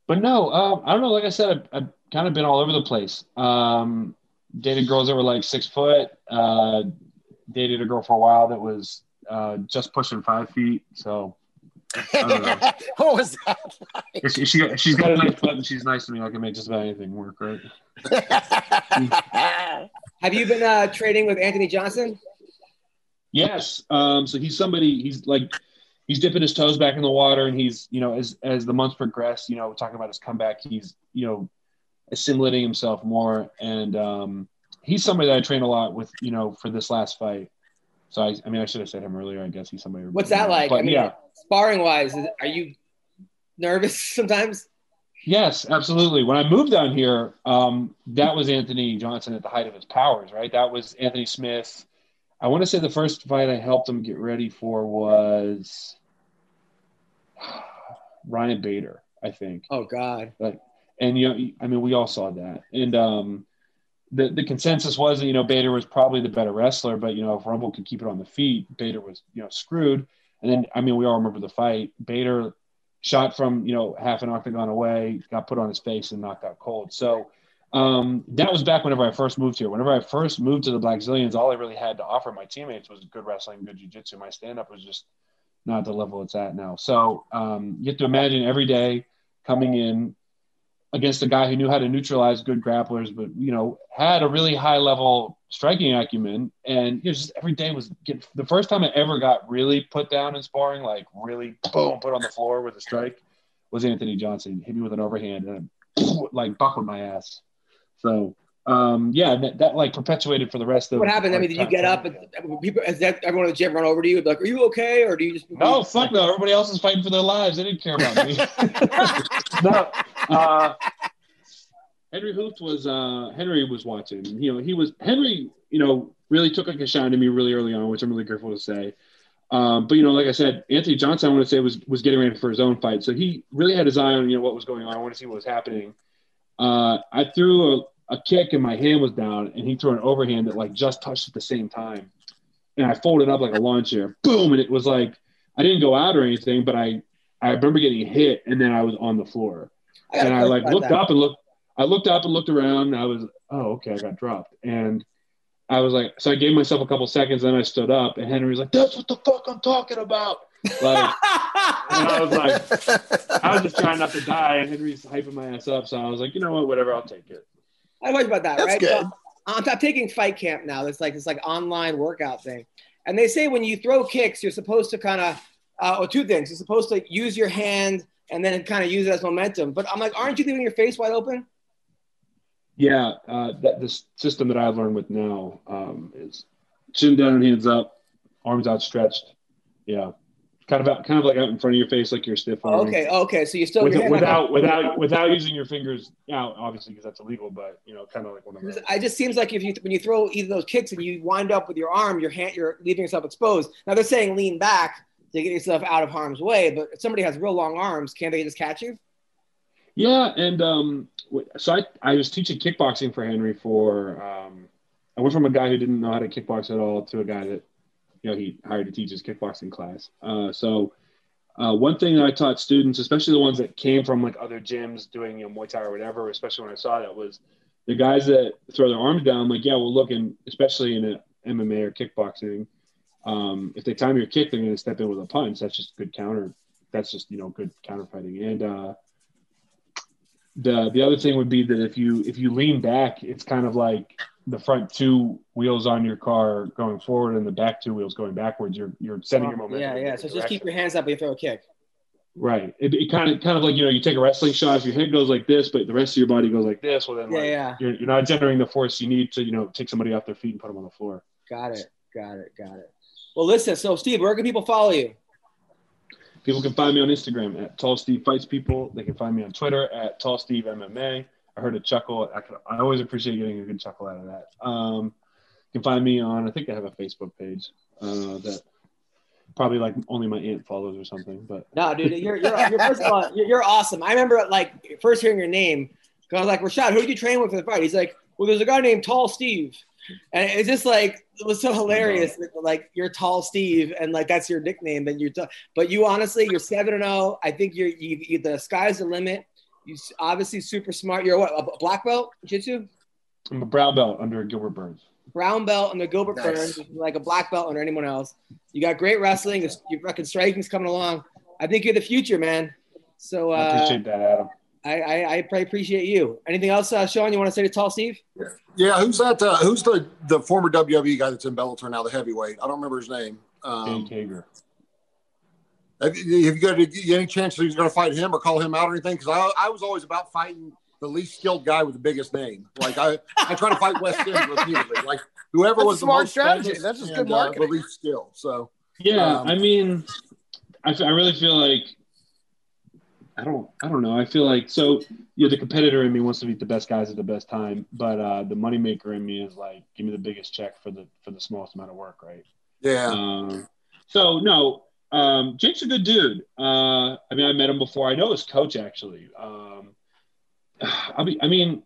but no, um, I don't know. Like I said, I've, I've kind of been all over the place. Um, dated girls that were like six foot. Uh, dated a girl for a while that was uh, just pushing five feet. So I don't know. what was that like? She, she, she's got a nice butt and she's nice to me. I can make just about anything work, right? Have you been uh, trading with Anthony Johnson? Yes. Um, so he's somebody. He's like he's dipping his toes back in the water, and he's you know as as the months progress, you know, talking about his comeback, he's you know assimilating himself more, and um, he's somebody that I train a lot with, you know, for this last fight. So I, I mean, I should have said him earlier. I guess he's somebody. What's that like? But I mean, yeah. sparring wise, are you nervous sometimes? Yes, absolutely. When I moved down here, um, that was Anthony Johnson at the height of his powers, right? That was Anthony Smith. I want to say the first fight I helped him get ready for was Ryan Bader, I think. Oh God. Like, and you know, I mean, we all saw that, and um, the the consensus was that you know Bader was probably the better wrestler, but you know if Rumble could keep it on the feet, Bader was you know screwed. And then I mean, we all remember the fight. Bader shot from you know half an octagon away, got put on his face and knocked out cold. So um, that was back whenever I first moved here. Whenever I first moved to the Blackzilians, all I really had to offer my teammates was good wrestling, good jiu-jitsu. My stand-up was just not the level it's at now. So um, you have to imagine every day coming in against a guy who knew how to neutralize good grapplers, but you know had a really high level striking acumen, and you know, just every day was the first time I ever got really put down in sparring, like really boom, put on the floor with a strike, was Anthony Johnson. Hit me with an overhand and like buckled my ass. So um, yeah, that, that, like perpetuated for the rest of. What happened? I mean, did you get up and people? Has that, everyone in the gym run over to you? Like, are you okay, or do you just? No, fuck no. Everybody else is fighting for their lives. They didn't care about me. no, uh, Henry Hooft was uh, Henry was watching. You know, he was Henry. You know, really took like a shine to me really early on, which I'm really grateful to say. Um, but you know, like I said, Anthony Johnson, I want to say was was getting ready for his own fight, so he really had his eye on you know what was going on. I want to see what was happening. Uh, I threw a, a kick and my hand was down, and he threw an overhand that like just touched at the same time, and I folded up like a lawn chair, boom, and it was like I didn't go out or anything, but I I remember getting hit, and then I was on the floor, I and I like looked that. up and looked, I looked up and looked around, and I was oh okay, I got dropped, and I was like, so I gave myself a couple seconds, then I stood up, and Henry was like, "That's what the fuck I'm talking about." Like, and I was like, I was just trying not to die, and Henry's hyping my ass up, so I was like, you know what, whatever, I'll take it. I like about that, That's right? good. So, I'm, I'm taking fight camp now. It's like it's like online workout thing, and they say when you throw kicks, you're supposed to kind of, uh, or two things. You're supposed to use your hand and then kind of use it as momentum. But I'm like, aren't you leaving your face wide open? Yeah, uh, that this system that I've learned with now um, is chin down, and hands up, arms outstretched. Yeah, kind of kind of like out in front of your face, like you're stiff. Oh, okay, okay. So you still With, without without without using your fingers out, obviously, because that's illegal. But you know, kind of like one of those. It just seems like if you when you throw either of those kicks and you wind up with your arm, your hand, you're leaving yourself exposed. Now they're saying lean back to get yourself out of harm's way, but if somebody has real long arms, can't they just catch you? Yeah, and um, so I I was teaching kickboxing for Henry for um, I went from a guy who didn't know how to kickbox at all to a guy that you know he hired to teach his kickboxing class. Uh, so uh, one thing that I taught students, especially the ones that came from like other gyms doing you know Muay Thai or whatever, especially when I saw that was the guys that throw their arms down. Like yeah, well look, and especially in MMA or kickboxing, um, if they time your kick, they're going to step in with a punch. That's just good counter. That's just you know good counter fighting and. Uh, the the other thing would be that if you if you lean back, it's kind of like the front two wheels on your car going forward and the back two wheels going backwards. You're you're sending your momentum. Yeah, yeah. So different just keep your hands up when you throw a kick. right. It, it kind of kind of like you know you take a wrestling shot. If your head goes like this, but the rest of your body goes like this, well then Yeah, like, yeah. You're, you're not generating the force you need to you know take somebody off their feet and put them on the floor. Got it. Got it. Got it. Well, listen. So, Steve, where can people follow you? People can find me on Instagram at Tall Steve Fights People. They can find me on Twitter at Tall Steve MMA. I heard a chuckle. I, could, I always appreciate getting a good chuckle out of that. Um, you can find me on. I think I have a Facebook page uh, that probably like only my aunt follows or something. But No, dude, you're you're, you're first of all, you're, you're awesome. I remember like first hearing your name. I was like, Rashad, who did you train with for the fight? He's like, well, there's a guy named Tall Steve, and it's just like it was so hilarious. that, Like you're Tall Steve, and like that's your nickname. Then you're, t- but you honestly, you're seven and zero. I think you're you, you, the sky's the limit. You s- obviously super smart. You're what a black belt jiu-jitsu, I'm a brown belt under Gilbert Burns. brown belt under Gilbert Nice. Burns, like a black belt under anyone else. You got great wrestling. Your fucking striking's coming along. I think you're the future, man. So uh, I appreciate that, Adam. I, I, I appreciate you. Anything else, uh, Sean? You want to say to Tall Steve? Yeah, yeah who's that? Uh, who's the the former WWE guy that's in Bellator now, the heavyweight? I don't remember his name. Um, Jake Hager. have, you, have you got any chance that he's going to fight him or call him out or anything? Because I, I was always about fighting the least skilled guy with the biggest name. Like I, I try to fight West End repeatedly. Like whoever That's was a the smart most strategy. That's just and, good uh, the least skilled. So Yeah, Um, I mean, I, I really feel like I don't I don't know. I feel like so you know the competitor in me wants to beat the best guys at the best time, but uh, the moneymaker in me is like give me the biggest check for the for the smallest amount of work, right? yeah, Um, so no, Um, Jake's a good dude. Uh, I mean, I met him before. I know his coach actually. Um, I'll be, I mean,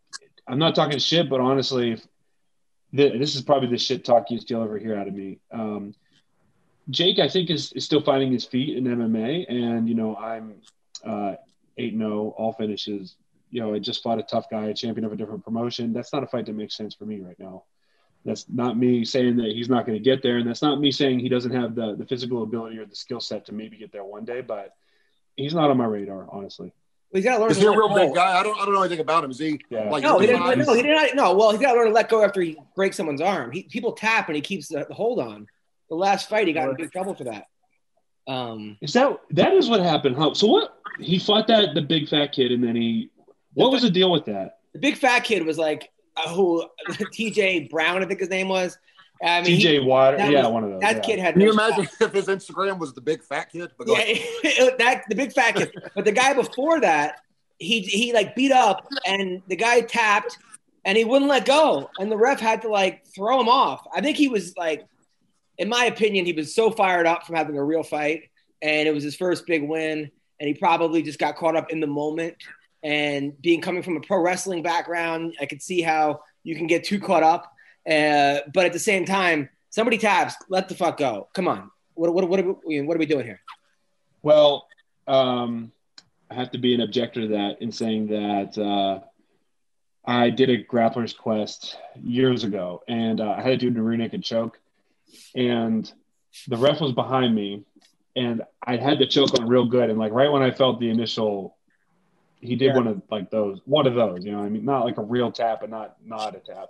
I'm not talking shit, but honestly, if, th- this is probably the shit talk you still ever hear out of me. Um, Jake, I think, is, is still finding his feet in MMA, and you know, I'm uh, eight uh, zero, all finishes. You know, I just fought a tough guy, a champion of a different promotion. That's not a fight that makes sense for me right now. That's not me saying that he's not going to get there, and that's not me saying he doesn't have the the physical ability or the skill set to maybe get there one day. But he's not on my radar, honestly. Well, he's got to learn. Is he a real go. big guy? I don't. I don't know anything about him. Is he? Yeah. Like No, he didn't. No, he did not. No, well, he's got to learn to let go after he breaks someone's arm. He, people tap and he keeps the, the hold on. The last fight, he got in big trouble for that. Um, Is that that is what happened? How so? What he fought that the big fat kid, and then he. What was the deal with that? the big fat kid was like, uh, who T.J. Brown, I think his name was. I mean, T.J. Water, yeah, was- one of those. That yeah. kid had. Can you no imagine if his Instagram was the big fat kid? But Yeah, that the big fat kid. But the guy before that, he he like beat up, and the guy tapped, and he wouldn't let go, and the ref had to like throw him off. I think he was like, in my opinion, he was so fired up from having a real fight, and it was his first big win, and he probably just got caught up in the moment. And being coming from a pro wrestling background, I could see how you can get too caught up. Uh, but at the same time, somebody taps, let the fuck go. Come on, what what what are we, what are we doing here? Well, um, I have to be an objector to that in saying that uh, I did a grappler's quest years ago, and uh, I had to do a rear naked choke, and the ref was behind me, and I had to choke on real good, and like right when I felt the initial, he did one of like those, one of those, you know, what I mean, not like a real tap, but not not a tap,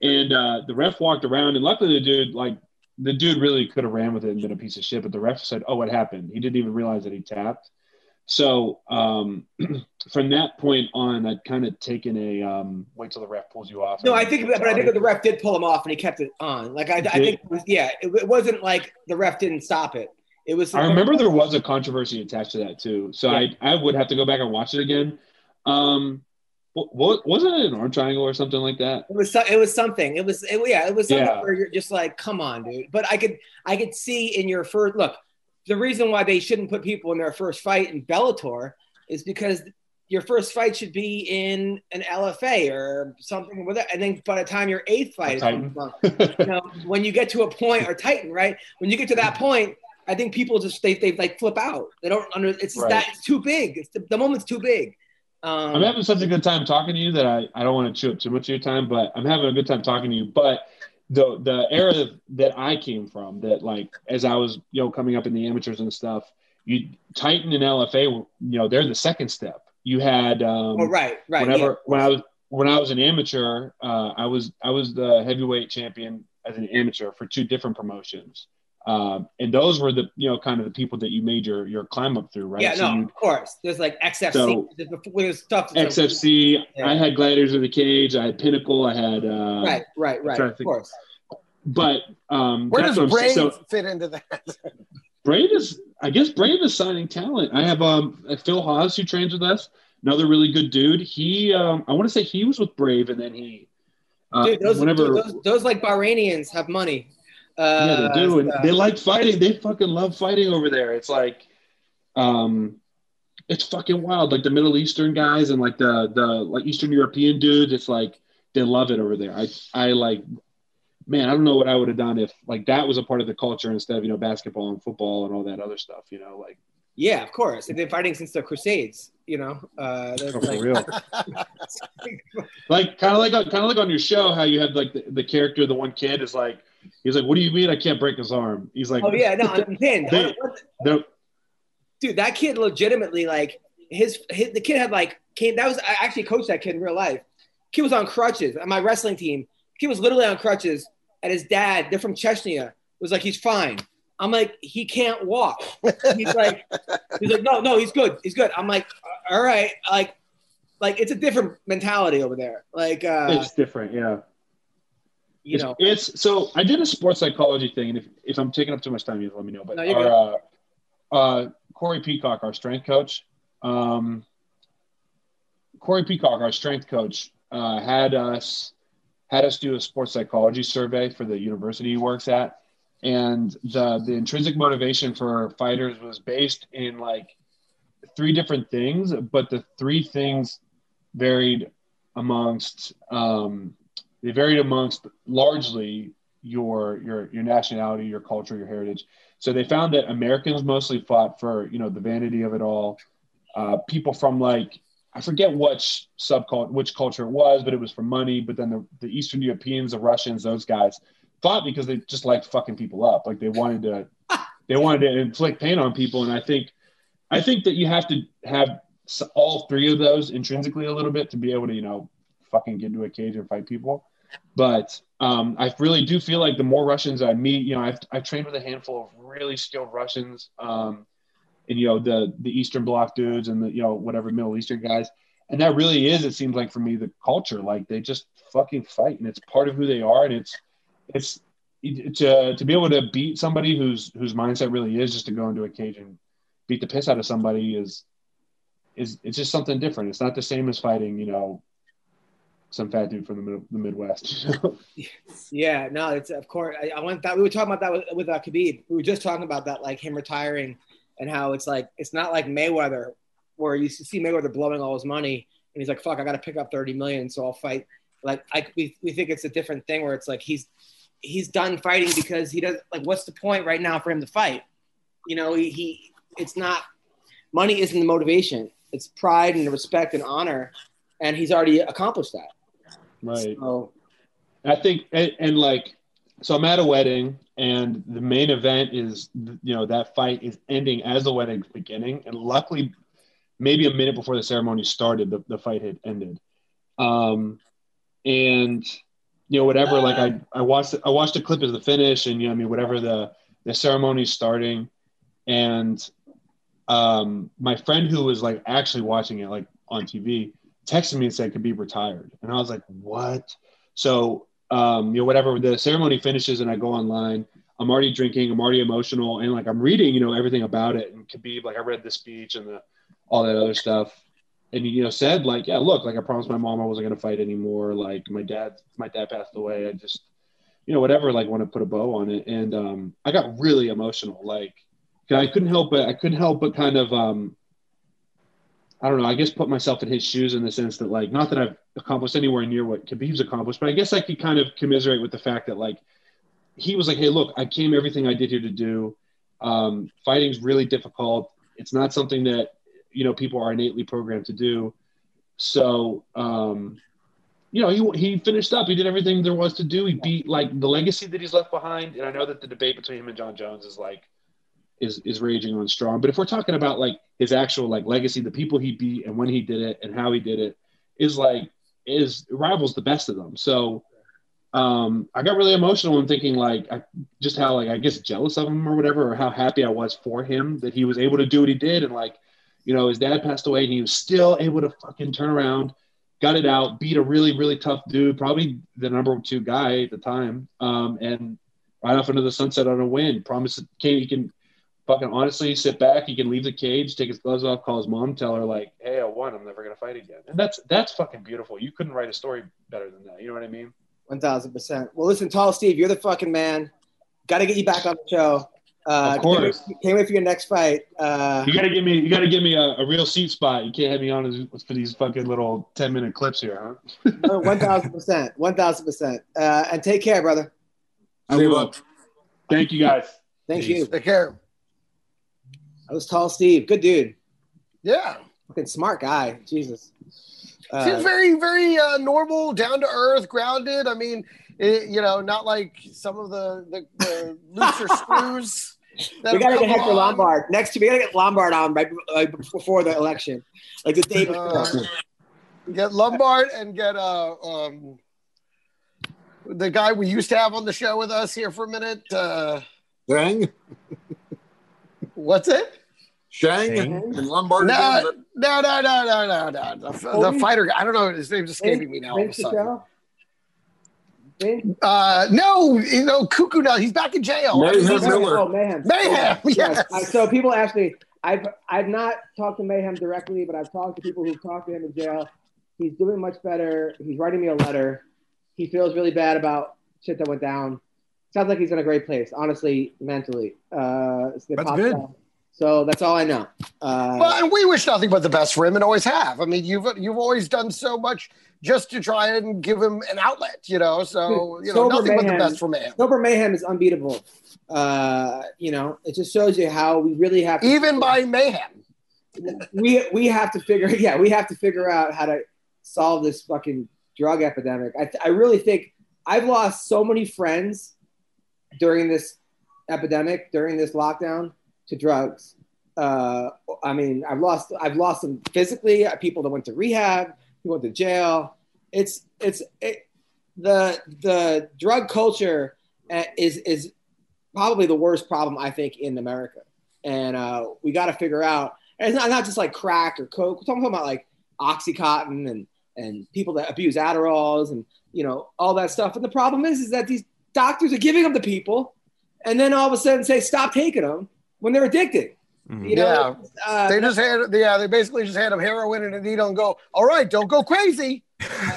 and uh, the ref walked around, and luckily the dude like the dude really could have ran with it and been a piece of shit, but the ref said, "Oh, what happened?" He didn't even realize that he tapped. So um, from that point on, I'd kind of taken a um, wait till the ref pulls you off. No, I think, but I think the ref did pull him off, and he kept it on. Like I, I think, it was, yeah, it, it wasn't like the ref didn't stop it. It was. I remember there was a controversy attached to that too, so Yeah. I I would have to go back and watch it again. Um, what, wasn't it an arm triangle or something like that? It was. It was something. It was. It, yeah. It was something Yeah. where you're just like, come on, dude. But I could. I could see in your first look. The reason why they shouldn't put people in their first fight in Bellator is because your first fight should be in an LFA or something with that. And then by the time your eighth fight is Titan. comes along, you know, when you get to a point or Titan, right? When you get to that point, I think people just they they like flip out. They don't under. It's Right. that it's too big. It's the, the moment's too big. Um, I'm having such a good time talking to you that I, I don't want to chew up too much of your time, but I'm having a good time talking to you. But the the era that I came from, that like as I was you know coming up in the amateurs and stuff, you Titan and LFA, you know, they're the second step. You had um, oh, right, right. whenever yeah. when I was when I was an amateur, uh, I was I was the heavyweight champion as an amateur for two different promotions. Um, and those were the you know kind of the people that you made your your climb up through, right? Yeah, So no, you- of course. There's like XFC. So- there's, before, there's stuff. XFC. Yeah. I had Gliders of the Cage. I had Pinnacle. I had. Uh, Right, right, right. Of course. But um, Where does what I'm saying. Brave So fit into that? Brave is, I guess, Brave is signing talent. I have um Phil Haas who trains with us. Another really good dude. He, um, I want to say he was with Brave, and then he. Uh, Dude, those, whenever, those, those like Bahrainians have money. Uh, yeah, they do. And uh, they like fighting. They fucking love fighting over there. It's like, um, it's fucking wild. Like the Middle Eastern guys and like the the like Eastern European dudes. It's like they love it over there. I I like, man. I don't know what I would have done if like that was a part of the culture instead of you know basketball and football and all that other stuff. You know, like yeah, of course. They've been fighting since the Crusades. You know, uh, Oh, for like, real. like kind of like kind of like on your show how you have like the, the character the one kid is like he's like what do you mean i can't break his arm he's like oh yeah, no, I'm pinned. They- they're- Dude, that kid legitimately like his, his the kid had like came. That was I actually coached that kid in real life. Kid was on crutches on my wrestling team. Kid was literally on crutches, and his dad, they're from Chechnya, was like, he's fine. I'm like, he can't walk. He's like, he's like, no, no, he's good, he's good. I'm like, all right, like, like it's a different mentality over there. Like, uh, it's different yeah you it's, know, it's so i did a sports psychology thing and if, if i'm taking up too much time you let me know but No, our, uh, uh, corey peacock our strength coach um, corey peacock our strength coach uh, had us had us do a sports psychology survey for the university he works at. And the the intrinsic motivation for fighters was based in like three different things, but the three things varied amongst um, they varied amongst largely your your your nationality, your culture, your heritage. So they found that Americans mostly fought for you know the vanity of it all. Uh, people from like I forget which subculture, which culture it was, but it was for money. But then the, the Eastern Europeans, the Russians, those guys fought because they just liked fucking people up. Like they wanted to, they wanted to inflict pain on people. And I think, I think that you have to have all three of those intrinsically a little bit to be able to, you know, fucking get into a cage and fight people. But um, I really do feel like the more Russians I meet, you know, I've, I've trained with a handful of really skilled Russians, um, and you know the the Eastern Bloc dudes and the you know whatever Middle Eastern guys, and that really is it seems like for me the culture. Like they just fucking fight, and it's part of who they are, and it's it's to to be able to beat somebody whose whose mindset really is just to go into a cage and beat the piss out of somebody is is it's just something different. It's not the same as fighting, you know, some fat dude from the, mid- the Midwest. Yeah, no, it's of course. I, I went that we were talking about that with, with uh, Khabib. We were just talking about that, like him retiring, and how it's like it's not like Mayweather, where you see Mayweather blowing all his money, and he's like, "Fuck, I got to pick up thirty million, so I'll fight." Like, I we, we think it's a different thing where it's like he's he's done fighting because he doesn't like what's the point right now for him to fight? You know, he, he it's not money isn't the motivation. It's pride and respect and honor, and he's already accomplished that. Right. So I think, and, and like, so I'm at a wedding, and the main event is, you know, that fight is ending as the wedding's beginning, and luckily, maybe a minute before the ceremony started, the, the fight had ended. Um, and you know, whatever, like I, I watched, I watched a clip of the finish, and you know, I mean, whatever the the ceremony's starting, and um, my friend who was like actually watching it like on TV texted me and said Khabib retired, and I was like, what? So um, you know, whatever the ceremony finishes, and I go online. I'm already drinking. I'm already emotional, and like I'm reading, you know, everything about it. And Khabib, like I read the speech and the all that other stuff, and you know, said like, yeah, look, like I promised my mom I wasn't gonna fight anymore. Like my dad, my dad passed away. I just, you know, whatever. Like want to put a bow on it, and um, I got really emotional. Like I couldn't help but I couldn't help but kind of um, I don't know. I guess put myself in his shoes in the sense that like not that I've accomplished anywhere near what Khabib's accomplished, but I guess I could kind of commiserate with the fact that like he was like, hey, look, I came everything I did here to do. Um, fighting's really difficult. It's not something that you know people are innately programmed to do. So um, you know, he he finished up. He did everything there was to do. He beat like the legacy that he's left behind. And I know that the debate between him and Jon Jones is like is is raging on strong. But if we're talking about like his actual like legacy, the people he beat and when he did it and how he did it is like is rivals the best of them. So um, I got really emotional and thinking like I, just how like I guess jealous of him or whatever, or how happy I was for him that he was able to do what he did and like you know his dad passed away and he was still able to fucking turn around, got it out, beat a really really tough dude, probably the number two guy at the time, um, and right off into the sunset on a win. Promise he can fucking honestly sit back. He can leave the cage, take his gloves off, call his mom, tell her like, "Hey, I won. I'm never gonna fight again." And that's that's fucking beautiful. You couldn't write a story better than that. You know what I mean? One thousand percent. Well, listen, Tall Steve, you're the fucking man. Got to get you back on the show. Uh, Of course. Can't wait, can't wait for your next fight. Uh, You gotta give me you gotta give me a, a real seat spot. You can't have me on as, for these fucking little ten minute clips here, huh? One thousand percent. One thousand percent. Uh, And take care, brother. I will. Thank you guys. Thank you. Take care. That was Tall Steve. Good dude. Yeah. Fucking smart guy. Jesus. Uh, Seems very, very uh, normal, down to earth, grounded. I mean, it, you know, not like some of the the, the looser screws. that we gotta get Hector along. Lombard next. To me. We gotta get Lombard on right like before the election, like the day Uh, before. Get Lombard and get uh um the guy we used to have on the show with us here for a minute. Uh, Shang, what's it? Shang, Shang? and Lombard. No, no, no, no, no, no, no. The, Oh, the fighter. I don't know. His name's escaping me now. All of a sudden. Uh, no, you know, Cuckoo now. He's back in jail. Mayhem He's- Miller. Oh, Mayhem. Mayhem, yes. Uh, so people ask me, I've I've not talked to Mayhem directly, but I've talked to people who've talked to him in jail. He's doing much better. He's writing me a letter. He feels really bad about shit that went down. Sounds like he's in a great place, honestly, mentally. Uh, That's good. So that's all I know. Uh, Well, and we wish nothing but the best for him, and always have. I mean, you've you've always done so much just to try and give him an outlet, you know. So you know, nothing but the best for man. Sober mayhem is unbeatable. Uh, you know, it just shows you how we really have to Even by mayhem. we we have to figure yeah we have to figure out how to solve this fucking drug epidemic. I I really think I've lost so many friends during this epidemic during this lockdown to drugs. Uh, I mean, I've lost I've lost them physically. People that went to rehab, who went to jail. It's it's it, the the drug culture uh, is is probably the worst problem I think in America, and uh, we got to figure out. And it's not, not just like crack or coke. We're talking about like OxyContin and and people that abuse Adderalls and you know all that stuff. And the problem is, is that these doctors are giving them to people, and then all of a sudden say stop taking them when they're addicted. You know, uh, they just had yeah, they basically just had them heroin and a needle and go, all right, don't go crazy,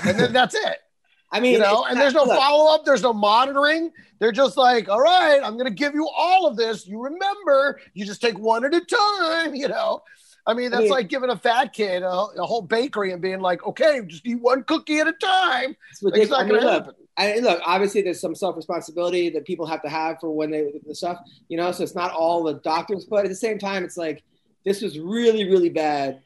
and then that's it. I mean, you know, it's and there's no look. follow up, there's no monitoring. They're just like, all right, I'm going to give you all of this. You remember, you just take one at a time. You know, I mean, that's mean- like giving a fat kid a, a whole bakery and being like, okay, just eat one cookie at a time. It's Like, it's not I mean, going to happen. I, look, obviously, there's some self responsibility that people have to have for when they the stuff, you know. So it's not all the doctors, but at the same time, it's like this was really, really bad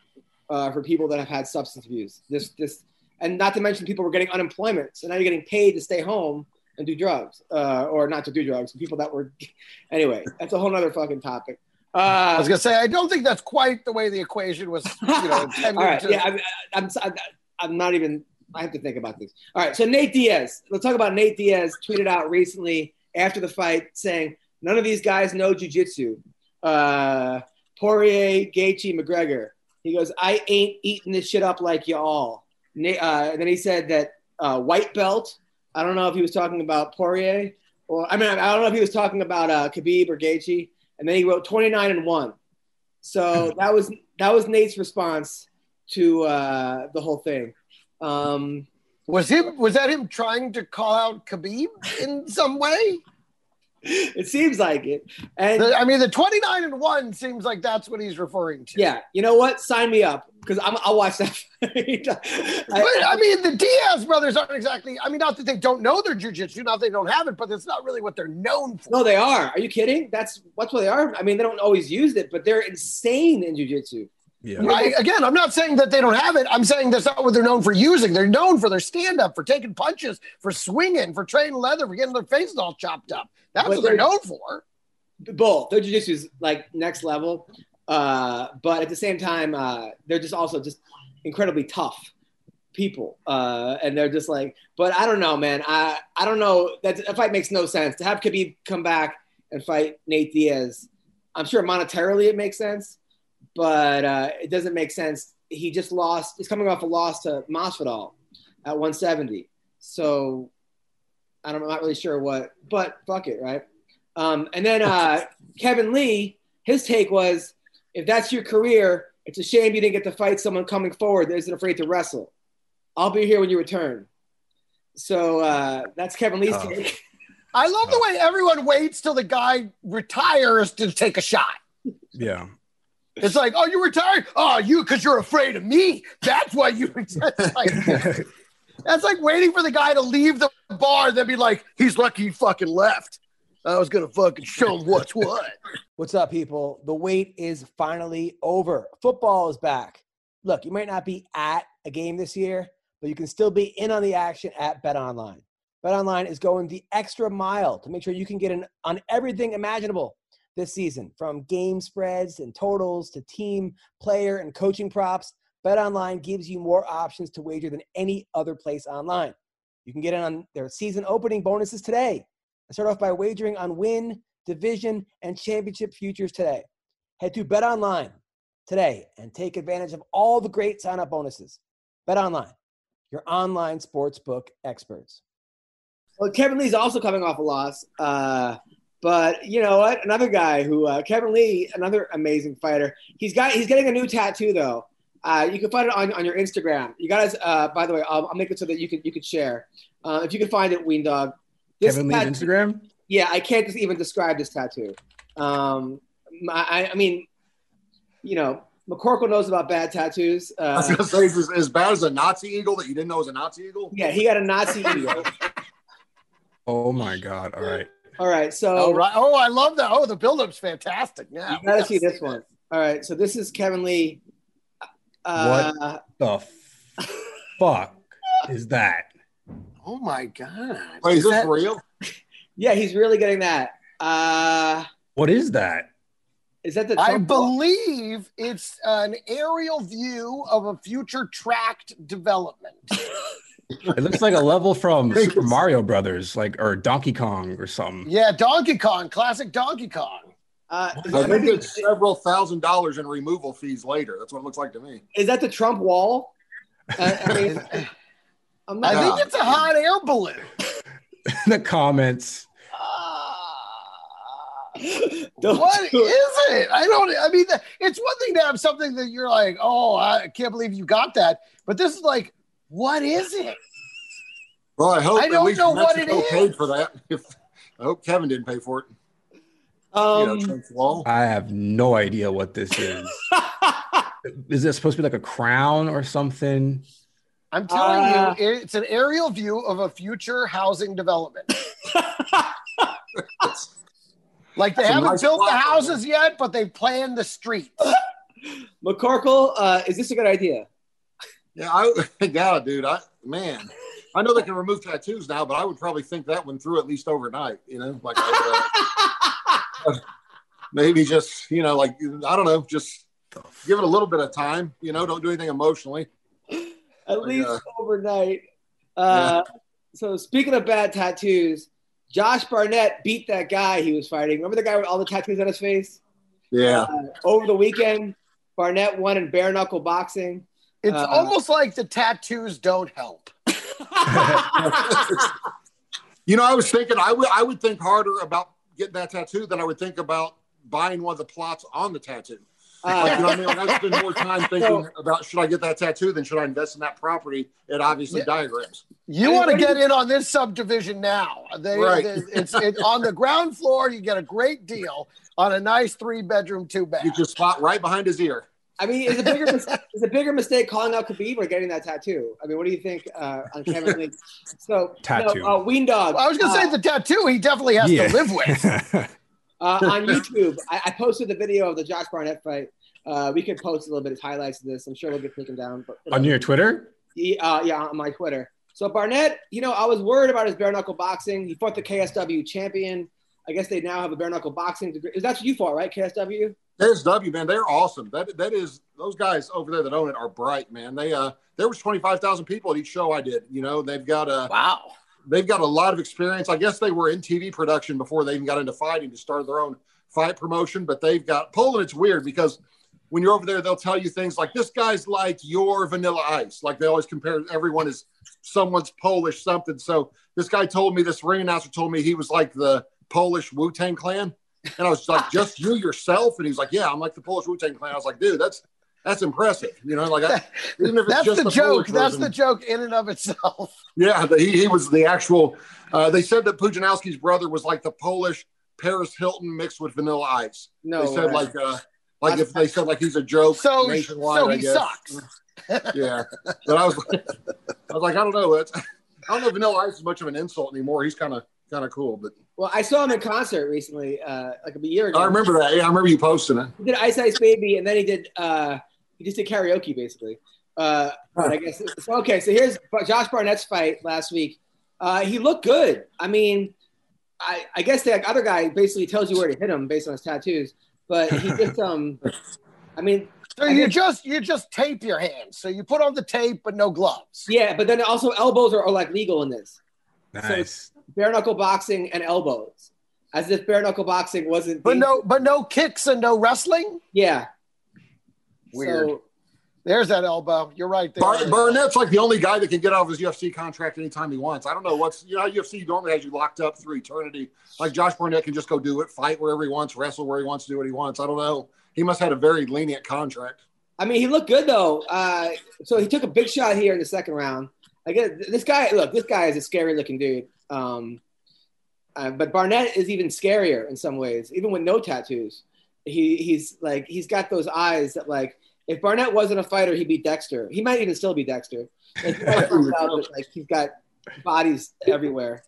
uh, for people that have had substance abuse. This, this, and not to mention people were getting unemployment, so now you're getting paid to stay home and do drugs, uh, or not to do drugs. People that were, anyway, that's a whole nother fucking topic. I Uh, was going to say, I don't think that's quite the way the equation was, you know, All right. to. Yeah, I'm, I'm, I'm, I'm not even. I have to think about this. All right. So Nate Diaz. Let's talk about Nate Diaz. Tweeted out recently after the fight saying none of these guys know jujitsu. Uh, Poirier, Gaethje, McGregor. He goes, I ain't eating this shit up like y'all. Na- Uh, and then he said that uh, white belt. I don't know if he was talking about Poirier or I mean I don't know if he was talking about uh, Khabib or Gaethje. And then he wrote 29 and one. So that was that was Nate's response to uh, the whole thing. Um, was him? Was that him trying to call out Khabib in some way? it seems like it. And The- I mean, the 29 and 1 seems like that's what he's referring to. yeah, you know what? Sign me up because I'll watch that. But I mean, the Diaz brothers aren't exactly, I mean, not that they don't know their jujitsu, not that they don't have it, but it's not really what they're known for. no, they are. Are you kidding? That's that's what they are. I mean, they don't always use it, but they're insane in jujitsu. Yeah. I, again, I'm not saying that they don't have it. I'm saying that's not what they're known for using. They're known for their stand up, for taking punches, for swinging, for trading leather, for getting their faces all chopped up. That's But what they're they're- known for. Both their jujitsu is like next level, uh, but at the same time, uh, they're just also just incredibly tough people, uh, and they're just like. But I don't know, man. I I don't know. That that fight makes no sense to have Khabib come back and fight Nate Diaz. I'm sure monetarily it makes sense, but uh, it doesn't make sense. He just lost. He's coming off a loss to Masvidal at 170. So I don't, I'm not really sure what, but fuck it, right? Um, and then uh, Kevin Lee, his take was, if that's your career, it's a shame you didn't get to fight someone coming forward that isn't afraid to wrestle. I'll be here when you return. So uh, that's Kevin Lee's Oh. take. I love the way everyone waits till the guy retires to take a shot. Yeah. It's like, oh, you retired? Oh, you because you're afraid of me. That's why you. That's like, that's like waiting for the guy to leave the bar, then be like, he's lucky he fucking left. I was gonna fucking show him what's what. What's up, people? The wait is finally over. Football is back. Look, you might not be at a game this year, but you can still be in on the action at BetOnline. Bet Online is going the extra mile to make sure you can get in on everything imaginable this season, from game spreads and totals to team, player, and coaching props. BetOnline gives you more options to wager than any other place online. You can get in on their season opening bonuses today. And start off by wagering on win, division, and championship futures today. Head to BetOnline today and take advantage of all the great sign up bonuses. BetOnline, your online sportsbook experts. Well, Kevin Lee's also coming off a loss. Uh, but you know what? Another guy who uh, Kevin Lee, another amazing fighter. He's got he's getting a new tattoo though. Uh, you can find it on, on your Instagram. You guys, uh, by the way, I'll, I'll make it so that you can you could share. Uh, if you can find it, Weendawg. This Kevin Lee's Instagram. yeah, I can't just even describe this tattoo. Um, I, I mean, you know, McCorkle knows about bad tattoos. I was Uh, gonna say, is as bad as a Nazi eagle that you didn't know was a Nazi eagle? yeah, he got a Nazi eagle. Oh my god! All right. All right, so Oh, right. Oh, I love that. Oh, the build-up's fantastic. Yeah. you gotta see this one. All right, so this is Kevin Lee. Uh, What the fuck is that? Oh my god. Wait, is this that- real? Yeah, he's really getting that. Uh, What is that? is that the? I Trump wall? believe it's an aerial view of a future tract development. It looks like a level from Super Mario Brothers, like or Donkey Kong or something. Yeah, Donkey Kong, classic Donkey Kong. Uh, I think it's several thousand dollars in removal fees later. That's what it looks like to me. is that the Trump wall? Uh, I mean, I'm not. I think it's a hot air balloon. the comments. Don't What it. it? I don't. I mean, it's one thing to have something that you're like, oh, I can't believe you got that, but this is like, what is it? Well, I hope I don't least know what it Mexico is. paid for that. If I hope Kevin didn't pay for it. You know, Um, Trump's wall. I have no idea what this is. is it supposed to be like a crown or something? I'm telling Uh, you, it's an aerial view of a future housing development. like they That's haven't nice built the houses yet, but they've planned the streets. McCorkle, uh, is this a good idea? Yeah, I yeah, dude. I man, I know they can remove tattoos now, but I would probably think that one through at least overnight. You know, like I, uh, maybe just you know, like I don't know, just give it a little bit of time. You know, don't do anything emotionally. At Like, least uh, overnight. Uh, So speaking of bad tattoos, Josh Barnett beat that guy he was fighting. Remember the guy with all the tattoos on his face? Yeah, Uh, over the weekend, Barnett won in bare knuckle boxing. It's Uh, almost like the tattoos don't help. you know, I was thinking I would I would think harder about getting that tattoo than I would think about buying one of the plots on the tattoo. Like, you know Uh, what I mean? Like, I spend more time thinking about should I get that tattoo than should I invest in that property? It obviously Yeah. diagrams. You want to get in on this subdivision now. They, Right. they- it's it, on the ground floor. You get a great deal on a nice three bedroom, two bath. You just spot right behind his ear. I mean, is a bigger mis- is a bigger mistake calling out Khabib or getting that tattoo? I mean, what do you think uh, on Kevin Lee? So Tattoo. No, uh, Weendawg. I was going to uh, say the tattoo he definitely has Yeah. to live with. uh, on YouTube. I, I posted the video of the Josh Barnett fight. Uh, we could post a little bit of highlights of this. I'm sure we'll get taken down. But On your Twitter? Yeah, uh, yeah, on my Twitter. So Barnett, you know, I was worried about his bare knuckle boxing. He fought the KSW champion. I guess they now have a bare knuckle boxing degree. Is that what you fought, right? KSW. KSW, man, they're awesome. That that is those guys over there that own it are bright, man. They uh there was twenty five thousand people at each show I did. You know, they've got a Wow. they've got a lot of experience. I guess they were in TV production before they even got into fighting to start their own fight promotion. But they've got Poland. It's weird because when you're over there, they'll tell you things like this guy's like your Vanilla Ice. Like they always compare everyone as someone's Polish something. So this guy told me this ring announcer told me he was like the Polish Wu Tang Clan. And I was like, just you yourself? And he was like, yeah, I'm like the Polish Wu Tang Clan. I was like, dude, that's that's impressive. You know, like I, even if it's That's just the joke. That's the joke in and of itself. Yeah, the, he, he was the actual. Uh, they said that Pudzianowski's brother was like the Polish Paris Hilton mixed with Vanilla Ice. No, they said like uh, like if they said like he's a joke So, nationwide. so I he guess. sucks. Yeah, but I was I was like I don't know. That's, I don't know. Vanilla Ice is much of an insult anymore. He's kind of kind of cool, but Well, I saw him in concert recently, uh, like a year ago. I remember that. Yeah, I remember you posting it. He did Ice Ice Baby, and then he did uh, he just did karaoke basically. Uh, but I guess so, okay. So here's Josh Barnett's fight last week. Uh, he looked good. I mean, I, I guess the other guy basically tells you where to hit him based on his tattoos, but he just um, I mean, So you guess- just you just tape your hands. So you put on the tape, but no gloves. yeah. But then also elbows are, are like legal in this Nice. Bare knuckle boxing and elbows, as if bare knuckle boxing wasn't. But the- no, but no kicks and no wrestling. yeah. Weird. So, There's that elbow. You're right there. Bar- Barnett's like the only guy that can get out of his UFC contract anytime he wants. I don't know what's you know UFC normally has you locked up through eternity. Like Josh Barnett can just go do it, fight wherever he wants, wrestle where he wants, to do what he wants. I don't know. He must have had a very lenient contract. I mean, he looked good though. Uh, so he took a big shot here in the second round. I guess this guy. Look, this guy is a scary looking dude. Um, Uh, but Barnett is even scarier in some ways, even with no tattoos. He he's like he's got those eyes that like if Barnett wasn't a fighter, he'd be Dexter. He might even still be Dexter. Like, he might find out that, like he's got bodies everywhere.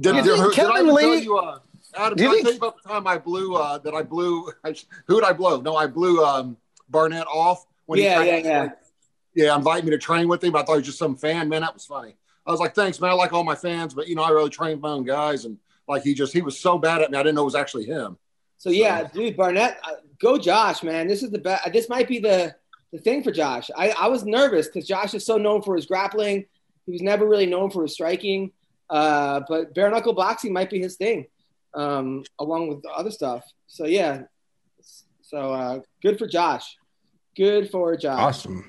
Did, Uh, did, did, Kevin I tell Lee- you, uh, Adam, did I think- tell you about the time I blew uh, that I blew? Who did I blow? No, I blew um, Barnett off when Yeah, he yeah, yeah. like, yeah, invite me to train with him. I thought he was just some fan. Man, that was funny. I was like, thanks, man. I like all my fans, but you know, I really train my own guys, and like he just he was so bad at me, I didn't know it was actually him. So yeah, dude, Barnett, uh, go Josh, man. This is the best. This might be the the thing for Josh. I, I was nervous because Josh is so known for his grappling. He was never really known for his striking. Uh, but bare knuckle boxing might be his thing, um, along with the other stuff. So yeah, so uh, good for Josh. Good for Josh. Awesome.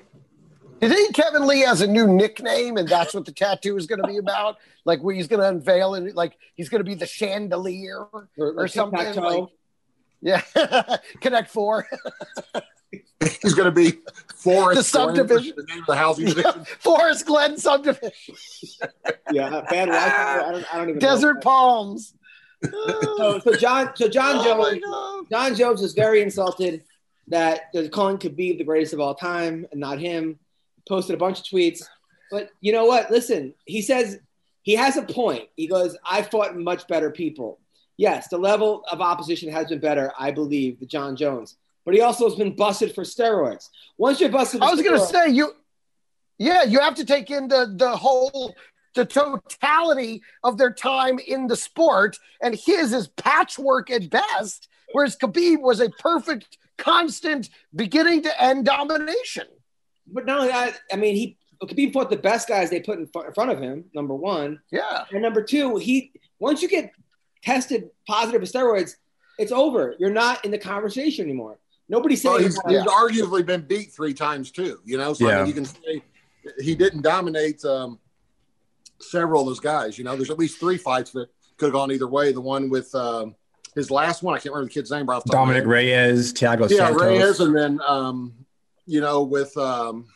Do you think Kevin Lee has a new nickname and that's what the tattoo is going to be about? Like where he's going to unveil and like he's going to be the chandelier or, or something? Like, yeah, Connect Four, He's going to be Forrest the subdivision, the name of the housing division. Forest Glen subdivision, Yeah, bad Wi-Fi. I don't, I don't even. know. Desert Palms. So, so Jon, so Jon Oh Jones, Jon Jones is very insulted that the Colin could be the greatest of all time and not him. Posted a bunch of tweets, but you know what? Listen, he says he has a point. He goes, "I fought much better people." Yes, the level of opposition has been better, I believe, to Jon Jones, but he also has been busted for steroids. Once you're busted, for I was going to say you, yeah, you have to take in the the whole the totality of their time in the sport, and his is patchwork at best, whereas Khabib was a perfect, constant, beginning to end domination. But not only that, I mean, he Khabib fought the best guys they put in, fr- in front of him. Number one, Yeah, and number two, he once you get tested positive for steroids, it's over. You're not in the conversation anymore. Nobody's Well, saying he's, he's arguably been beat three times too. You know, so I mean, you can say he didn't dominate um, several of those guys. You know, there's at least three fights that could have gone either way. The one with um, his last one, I can't remember the kid's name. Right off the top of my Dominick head. Reyes, Thiago Santos yeah, Santos, Reyes, and then um, you know with um,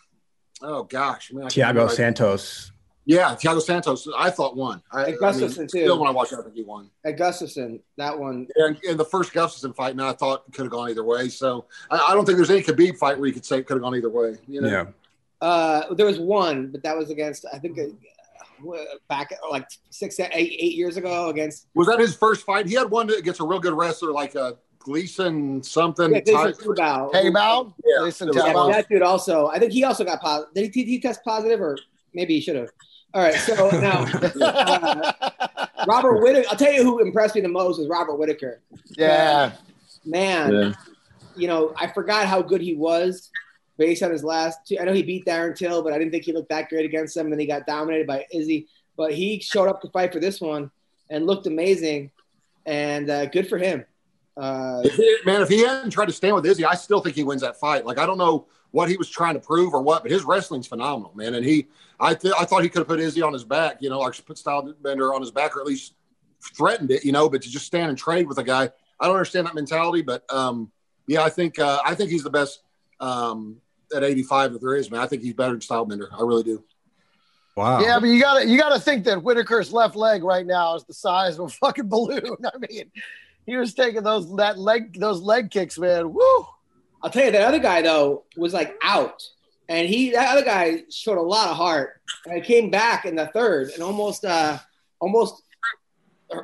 oh gosh, man, I can't Thiago remember. Santos. Yeah, Thiago Santos. I thought won. I, I And mean, too. Still, when I watched it, I think he won. at Gustafsson, that one. And, and the first Gustafsson fight, man, I thought could have gone either way. So I, I don't think there's any Khabib fight where you could say it could have gone either way. You know? Yeah. Uh, there was one, but that was against I think uh, back like six, eight, eight years ago against Was that his first fight? He had one against a real good wrestler, like uh, Gleison something. yeah, Jason type. Tibau. Hey, Yeah, Listen, it Yeah, Tibau. that dude also. I think he also got positive. Did he, did he test positive, or maybe he should have? All right. So now, uh, Robert Whitaker. I'll tell you who impressed me the most was Robert Whitaker. yeah, Man, Yeah. you know, I forgot how good he was based on his last two. I know he beat Darren Till, but I didn't think he looked that great against him. And then he got dominated by Izzy. But he showed up to fight for this one and looked amazing. And uh, good for him. Uh, If he- man, if he hadn't tried to stand with Izzy, I still think he wins that fight. Like I don't know what he was trying to prove or what, but his wrestling's phenomenal, man. And he, I, th- I thought he could have put Izzy on his back, you know, like put Stylebender on his back, or at least threatened it, you know. But to just stand and trade with a guy, I don't understand that mentality. But um, yeah, I think uh, I think he's the best um, at 85 that there is, man. I think he's better than Stylebender. I really do. Wow. yeah, but you gotta you gotta think that Whitaker's left leg right now is the size of a fucking balloon. I mean, he was taking those that leg those leg kicks, man. Woo! I'll tell you, that other guy though was like out, and he that other guy showed a lot of heart, and he came back in the third and almost uh almost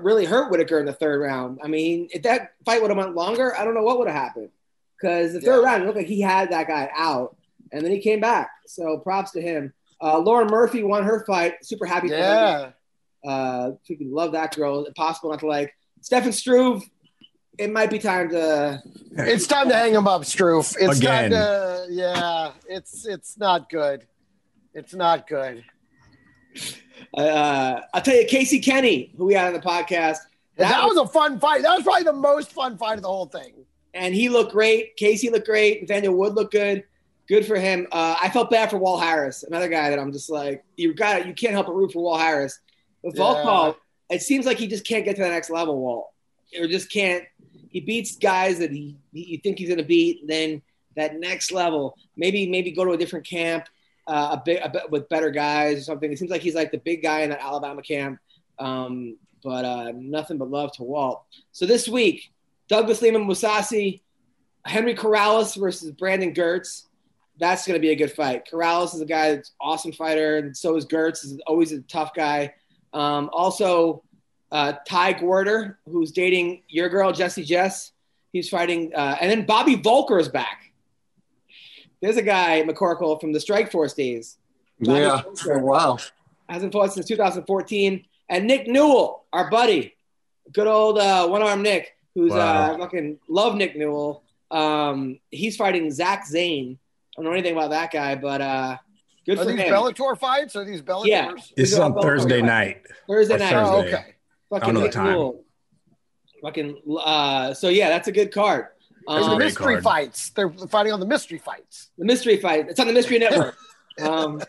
really hurt Whitaker in the third round. I mean, if that fight would have went longer, I don't know what would have happened because the third round it looked like he had that guy out, and then he came back. So props to him. Uh, Lauren Murphy won her fight. Super happy. for her. Yeah, Uh, freaking love that girl. Impossible not to like. Stefan Struve. It might be time to. it's time to hang him up, Stroof. It's Again. time to yeah. It's it's not good. It's not good. Uh, I'll tell you, Casey Kenny, who we had on the podcast, And that, was, a fun fight. That was probably the most fun fight of the whole thing. and he looked great. Casey looked great. Nathaniel Wood looked good. Good for him. Uh, I felt bad for Walt Harris, another guy that I'm just like, you got you can't help but root for Walt Harris. With Yeah. Volkov, it seems like he just can't get to the next level. Walt, or just can't. He beats guys that he you think he's going to beat. Then that next level, maybe maybe go to a different camp, uh, a bit a bit with better guys or something. It seems like he's like the big guy in that Alabama camp. Um, but uh, nothing but love to Walt. So this week, Douglas Lehman Mousasi, Henry Corrales versus Brandon Girtz. That's going to be a good fight. Corrales is a guy that's awesome fighter, and so is Girtz. Is always a tough guy. Um, also, uh, Ty Gorder, who's dating your girl Jessie Jess. He's fighting, uh, and then Bobby Voelker is back. There's a guy McCorkle from the Strikeforce days. Bobby Yeah. Voelker wow. hasn't fought since 2014. And Nick Newell, our buddy, good old uh, one arm Nick, who's Wow. uh, fucking love Nick Newell. Um, he's fighting Zach Zane. I don't know anything about that guy, but uh, good Are for these him. Bellator fights? Are these Bellators? Yeah. This is on Thursday night. Thursday Or night. Thursday. Oh, okay. I Fucking don't know the time. Newell. Fucking uh, so yeah, that's a good card. There's the Um, mystery card. fights. They're fighting on the mystery fights. the mystery fight. It's on the Mystery Network. Um,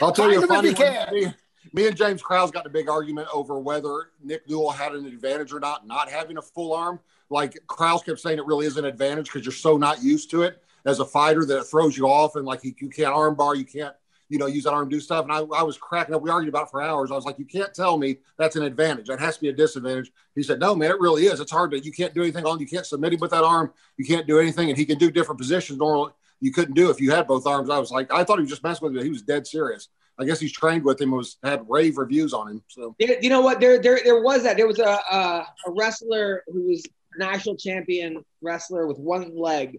I'll tell you a funny one. Me, me and James Krause got a big argument over whether Nick Newell had an advantage or not, not having a full arm. Like Krause kept saying, it really is an advantage because you're so not used to it as a fighter that it throws you off, and like you, you can't arm bar, you can't, you know, use that arm to do stuff. And I, I was cracking up. We argued about for hours. I was like, you can't tell me that's an advantage. That has to be a disadvantage. He said, no, man, it really is. It's hard to. You can't do anything on. You can't submit him with that arm. You can't do anything, and he can do different positions normally you couldn't do if you had both arms. I was like, I thought he was just messing with me. He was dead serious. I guess he's trained with him. Was had rave reviews on him. So you know what? There, there, there was that. There was a, a a wrestler who was national champion wrestler with one leg,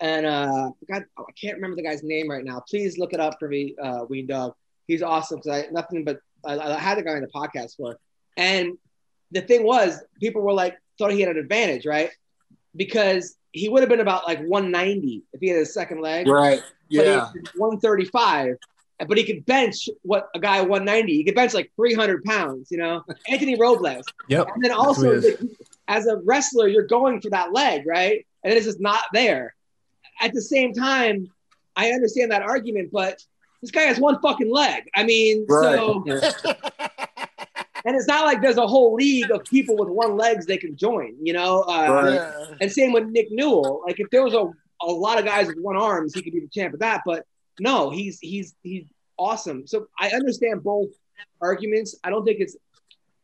and uh, God, I can't remember the guy's name right now. Please look it up for me, uh, Weendawg. He's awesome because I nothing but I, I had the guy in the podcast for, and the thing was, people were like thought he had an advantage, right? Because he would have been about like 190 if he had his second leg right, yeah, he's 135. But he could bench what a guy 190. He could bench like 300 pounds. You know, Anthony Robles. Yep. And then also, he as a wrestler, you're going for that leg, right? And it's just not there. At the same time, I understand that argument, but this guy has one fucking leg. I mean, so and it's not like there's a whole league of people with one legs they can join, you know. Uh, Right. And same with Nick Newell. Like if there was a, a lot of guys with one arms, he could be the champ of that. But no, he's he's he's awesome. So I understand both arguments. I don't think it's,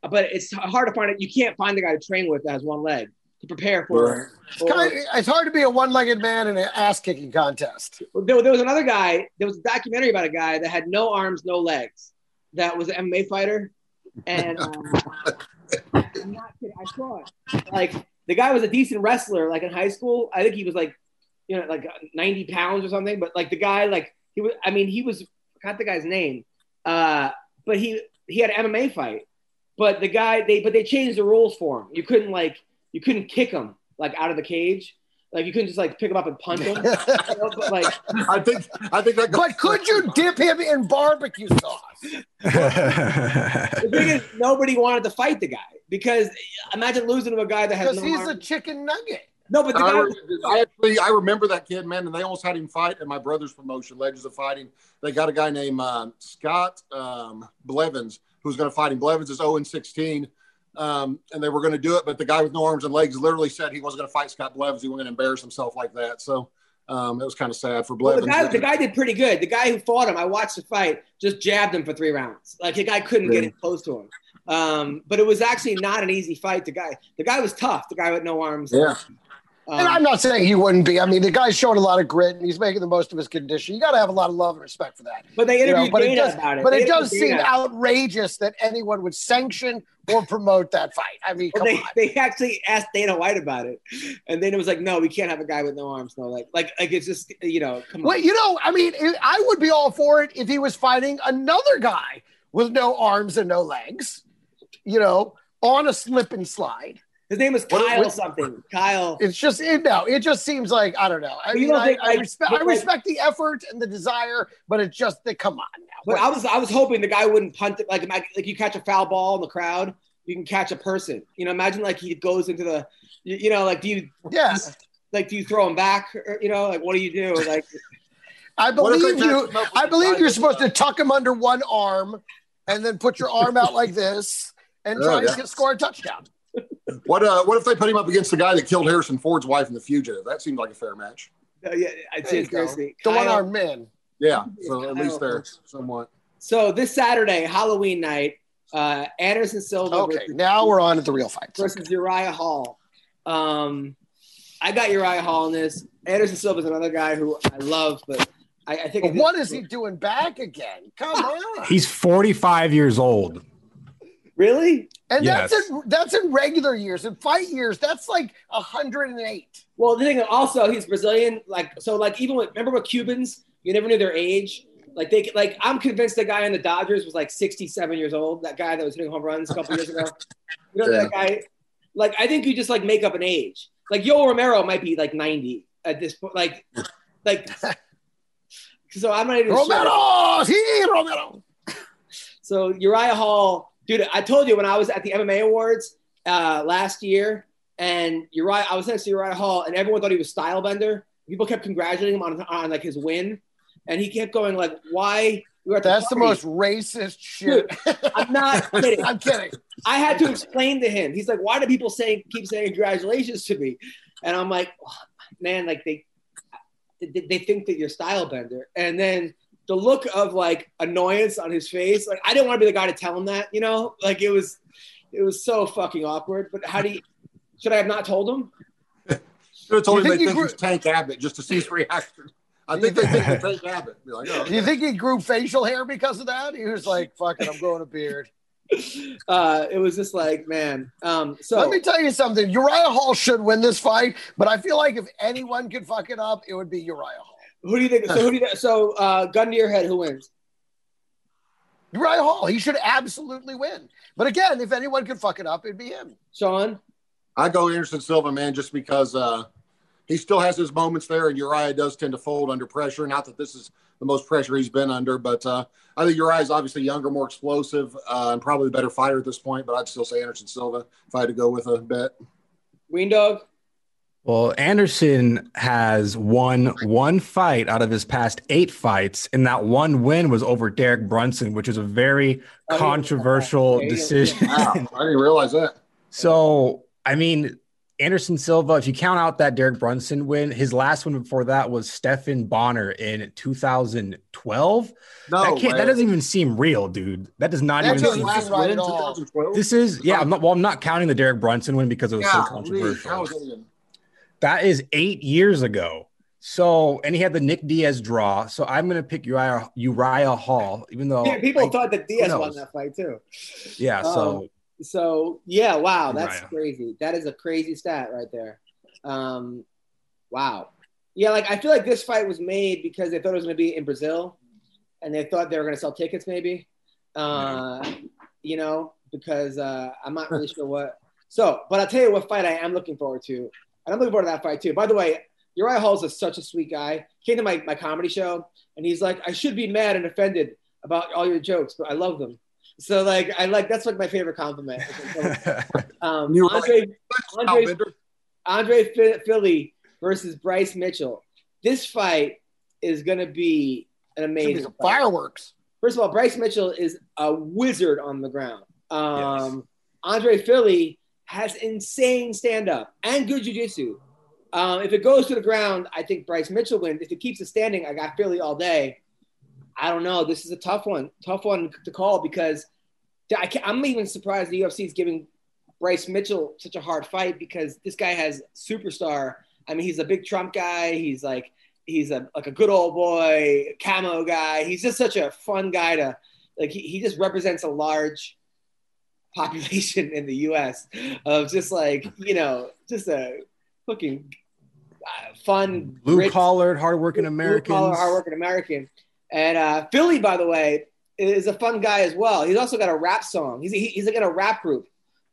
but it's hard to find it. You can't find the guy to train with that has one leg to prepare for. Right. It's, kind of- it's hard to be a one-legged man in an ass-kicking contest. There, there was another guy. There was a documentary about a guy that had no arms, no legs. That was an MMA fighter, and uh, I'm not kidding. I saw it. Like the guy was a decent wrestler. Like in high school, I think he was like, you know, like 90 pounds or something. But like the guy, like he was. I mean, he was. I forgot the guy's name. Uh, but he he had an MMA fight. But the guy they but they changed the rules for him. You couldn't like you couldn't kick him like out of the cage. Like you couldn't just like pick him up and punch him. You know, but, like I think I think that. But could you dip him in barbecue sauce? the thing is, nobody wanted to fight the guy because imagine losing to a guy that has Because no he's arm. a chicken nugget. no, but the I, guy. re- I actually I remember that kid, man, and they almost had him fight in my brother's promotion, Legends of Fighting. They got a guy named uh, Scott um, Blevins who's going to fight him. Blevins is 0 and 16, um, and they were going to do it, but the guy with no arms and legs literally said he wasn't going to fight Scott Blevins. He wasn't going to embarrass himself like that. So um, it was kind of sad for Well, Blevins. the guy, the guy did pretty good. The guy who fought him, I watched the fight, just jabbed him for three rounds. Like the guy couldn't get it close to him. Um, but it was actually not an easy fight. The guy, the guy was tough. The guy with no arms. yeah. Um, And I'm not saying he wouldn't be. I mean, the guy's showing a lot of grit and he's making the most of his condition. You got to have a lot of love and respect for that. but they You know, interviewed but it Dana does, about it. but They it does interviewed seem Dana. outrageous that anyone would sanction or promote that fight. I mean, Well, they, on. they actually asked Dana White about it, and Dana was like, "No, we can't have a guy with no arms, no leg. Like, like it's just you know, come on." Well, you know, I mean, I would be all for it if he was fighting another guy with no arms and no legs, you know, on a slip and slide. His name is Kyle what- something. Kyle. It's just it, no, it just seems like I don't know. I mean, don't I, think, I like, respect but I like- respect the effort and the desire, but it just they come on now. But I was I was hoping the guy wouldn't punt it like like you catch a foul ball in the crowd, you can catch a person. You know, imagine like he goes into the, you, you know, like do you yeah, like do you throw him back? Or, you know, like what do you do? Like I What if they believe you. match him up with I believe you're supposed to tuck him under one arm and then put your arm out like this and Oh, try yeah. to get, score a touchdown. What uh, what if they put him up against the guy that killed Harrison Ford's wife in The Fugitive? That seems like a fair match. uh, yeah, I'd say you go. The one armed man. Yeah, so at least they're somewhat. So this Saturday, Halloween night, Uh, Anderson Silva Okay, versus, now we're on to the real fights. versus Uriah Hall. Um, I got Uriah Hall in this. Anderson Silva is another guy who I love, but I, I think But what is he doing back again? Come on. He's 45 years old. Really? And Yes. that's in that's in regular years. In fight years, that's like 108. Well, the thing also, he's Brazilian. Like so, like even with remember with Cubans, you never knew their age. Like they like I'm convinced the guy in the Dodgers was like 67 years old. That guy that was hitting home runs a couple years ago. You know that guy. Like I think you just like make up an age. Like Yo Romero might be like 90 at this point. Like like. So I'm not even sure. Romero, sí, Romero. So Uriah Hall, dude, I told you when I was at the MMA awards uh, last year, and Uriah, I was next to Uriah Hall, and everyone thought he was style bender. People kept congratulating him on, on like his win, and he kept going like, "Why?" We That's the party. most racist shit. I'm not kidding. I'm kidding. I had to explain to him. He's like, "Why do people say keep saying congratulations to me?" And I'm like, "Oh, "Man, like they they think that you're style bender." And then the look of like annoyance on his face, like I didn't want to be the guy to tell him that, you know, like it was it was so fucking awkward. But how do you? Should I have not told him? Should have told You him think they he think grew- he's Tank Abbott just to see his reaction. I think they think he's Tank Abbott. Be like, oh, Do you think he grew facial hair because of that? He was like, "Fuck it, I'm growing a beard." Uh, it was just like, man. Um, so Let me tell you something. Uriah Hall should win this fight, but I feel like if anyone could fuck it up, it would be Uriah Hall. Who do you think? So who do you? So uh, gun to your head, who wins? Uriah Hall, he should absolutely win. But again, if anyone could fuck it up, it'd be him. Sean. I go Anderson Silva, man, just because uh, he still has his moments there, and Uriah does tend to fold under pressure. Not that this is the most pressure he's been under, but uh, I think Uriah is obviously younger, more explosive, uh, and probably the better fighter at this point. But I'd still say Anderson Silva if I had to go with a bet. Weendawg. Well, Anderson has won one fight out of his past eight fights, and that one win was over Derek Brunson, which is a very Oh, controversial Yeah, yeah. decision. Wow, I didn't realize that. So, I mean, Anderson Silva, if you count out that Derek Brunson win, his last one before that was Stephan Bonnar in 2012. No, that, can't, that doesn't even seem real, dude. That does not even seem seem last right at all. This is, yeah, I'm not, well, I'm not counting the Derek Brunson win because it was so controversial. That is eight years ago. So, and he had the Nick Diaz draw. So I'm going to pick Uriah, Uriah Hall, even though Yeah, people I- thought that Diaz won that fight too. yeah. So So yeah, wow, that's Uriah. crazy. That is a crazy stat right there. Um, wow. Yeah, like I feel like this fight was made because they thought it was going to be in Brazil, and they thought they were going to sell tickets, maybe. Uh, You know, because uh, I'm not really sure what. So, but I'll tell you what fight I am looking forward to, and I'm looking forward to that fight too. By the way, Uriah Hall's is such a sweet guy. Came to my, my comedy show, and he's like, I should be mad and offended about all your jokes, but I love them. So like I like that's like my favorite compliment. Um, You Andre Andre Andre Fi- Fili versus Bryce Mitchell. This fight is gonna be an Should be amazing fireworks. First of all, Bryce Mitchell is a wizard on the ground. Um, Andre Fili has insane stand up and good jujitsu. Um, if it goes to the ground, I think Bryce Mitchell wins. If it keeps it standing, I got Fili all day. I don't know. This is a tough one, tough one to call because I I'm even surprised the UFC is giving Bryce Mitchell such a hard fight because this guy has superstar. I mean, he's a big Trump guy. He's like he's a like a good old boy camo guy. He's just such a fun guy to like. He, he just represents a large population in the U.S. of just like you know just a fucking uh, fun blue collared, hardworking blue Americans. collar, hardworking American. And uh, Fili, by the way, is a fun guy as well. He's also got a rap song. He's he, he's like in a rap group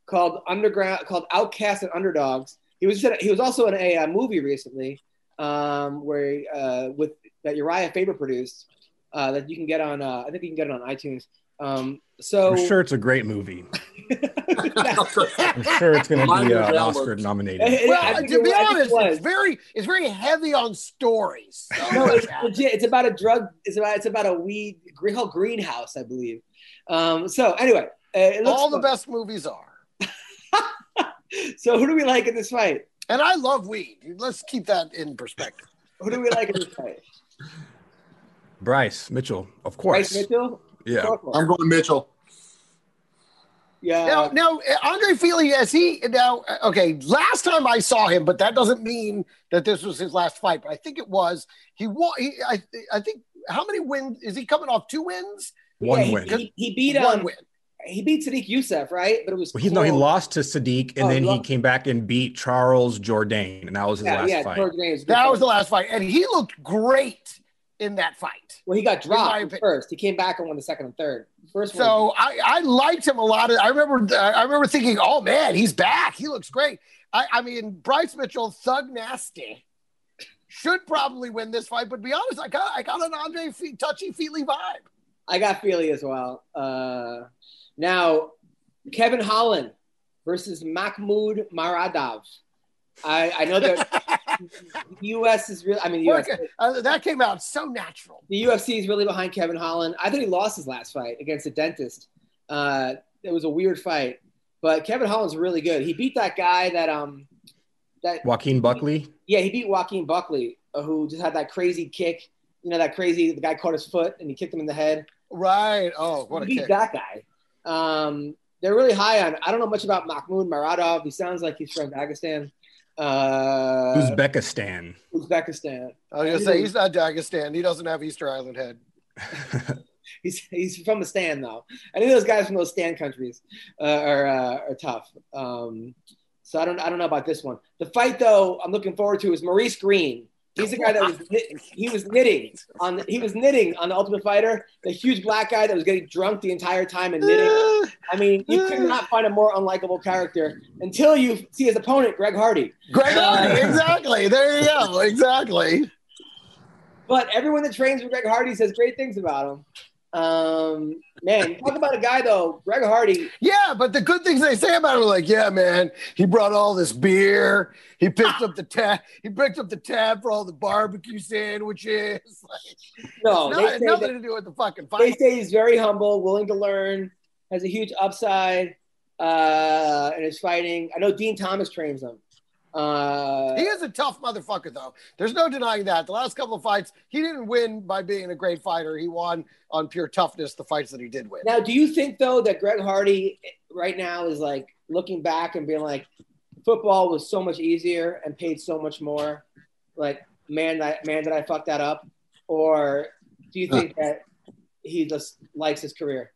called Underground, called Outcast and Underdogs. He was he was also in a, uh movie recently um, where uh, with that Uriah Faber produced uh, that you can get on. Uh, I think you can get it on iTunes. Um, so I'm sure it's a great movie. I'm sure it's going to be was uh, downloads. Oscar nominated. I Well, to be was- I think it honest, it's very it's very heavy on stories. So no, it's legit. It's about a drug. It's about it's about a weed green called greenhouse, I believe. Um, so anyway, uh, it looks all the best movies are. So who do we like in this fight? And I love weed. Let's keep that in perspective. Who do we like in this fight? Bryce Mitchell, of course. Bryce Mitchell. Yeah. Of. I'm going Mitchell. Yeah. Now, now Andre Fili, as he now, okay, last time I saw him, but that doesn't mean that this was his last fight. But I think it was. He won. He, I, I think how many wins is he coming off? Two wins. One Yeah, he- win. He, he beat One um, win. he beat Sodiq Yusuff, right? But it was Well, he no, he lost to Sodiq, and Oh, then he he came back and beat Charles Jourdain, and that was his Yeah, last yeah, fight. George Green was a good That fight. was the last fight, and he looked great in that fight. Well, he got dropped first. He came back and won the second and third. First one. So I, I liked him a lot. I remember I remember thinking, oh man, he's back. He looks great. I, I mean, Bryce Mitchell, thug nasty, should probably win this fight. But be honest, I got I got an Andre Fe- touchy feely vibe. I got Fili as well. Uh, now, Kevin Holland versus Makhmud Muradov. I, I know that U.S. is really. I mean, the US, Uh, that came out so natural. the UFC is really behind Kevin Holland. I think he lost his last fight against a dentist. Uh, it was a weird fight, but Kevin Holland's really good. He beat that guy that um that Joaquin Buckley. yeah he beat Joaquin Buckley uh, who just had that crazy kick. You know that crazy the guy caught his foot and he kicked him in the head. Right. Oh, what a He beat kick. that guy. Um, they're really high on. I don't know much about Makhmud Muradov. He sounds like he's from Dagestan. Uh, Uzbekistan. Uzbekistan. I was gonna say he's not Dagestan. He doesn't have Easter Island head. He's he's from the stand though. I think those guys from those stand countries uh, are uh, are tough. Um, so I don't I don't know about this one. The fight though I'm looking forward to is Maurice Greene. He's the guy that was he was knitting on he was knitting on the Ultimate Fighter. The huge black guy that was getting drunk the entire time and knitting. I mean, you could not find a more unlikable character until you see his opponent, Greg Hardy. Greg uh, Hardy, exactly. There you go. Exactly. But everyone that trains with Greg Hardy says great things about him. Um, man, talk about a guy though, Greg Hardy. Yeah, but the good things they say about him are like, yeah, man, he brought all this beer. He picked up the tab. He picked up the tab for all the barbecue sandwiches. Like, No, not- nothing that- to do with the fucking They say he's very humble, willing to learn, has a huge upside, uh, and is fighting. I know Din Thomas trains him. Uh, He is a tough motherfucker, though. There's no denying that. The last couple of fights, he didn't win by being a great fighter. He won on pure toughness. The fights that he did win. now, do you think though that Greg Hardy right now is like looking back and being like, football was so much easier and paid so much more? Like, man, that man, did I fuck that up? Or do you think that he just likes his career?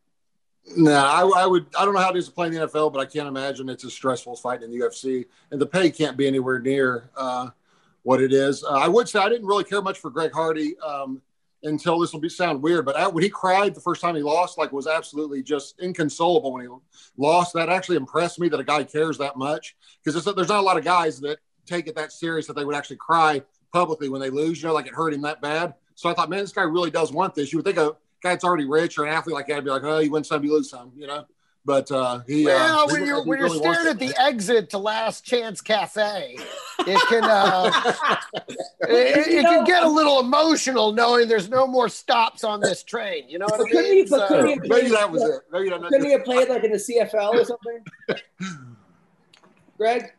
No, I, I would. I don't know how it is to play in the NFL, but I can't imagine it's as stressful as fighting in the UFC, and the pay can't be anywhere near uh, what it is. Uh, I would say I didn't really care much for Greg Hardy um, until this will be sound weird, but I, when he cried the first time he lost, like was absolutely just inconsolable when he lost. That actually impressed me that a guy cares that much because there's not a lot of guys that take it that serious that they would actually cry publicly when they lose. You know, like it hurt him that bad. So I thought, man, this guy really does want this. You would think a that's already rich or an athlete like that would be like, oh, you win some, you lose some, you know. But uh, he, Well, uh, when he- you're he when you're staring at the exit to Last Chance Cafe, it can uh, it, it can get a little emotional knowing there's no more stops on this train. You know what I But couldn't mean? he- So- couldn't he- Maybe that was it. Maybe that, Couldn't he have played like in the CFL or something? Greg?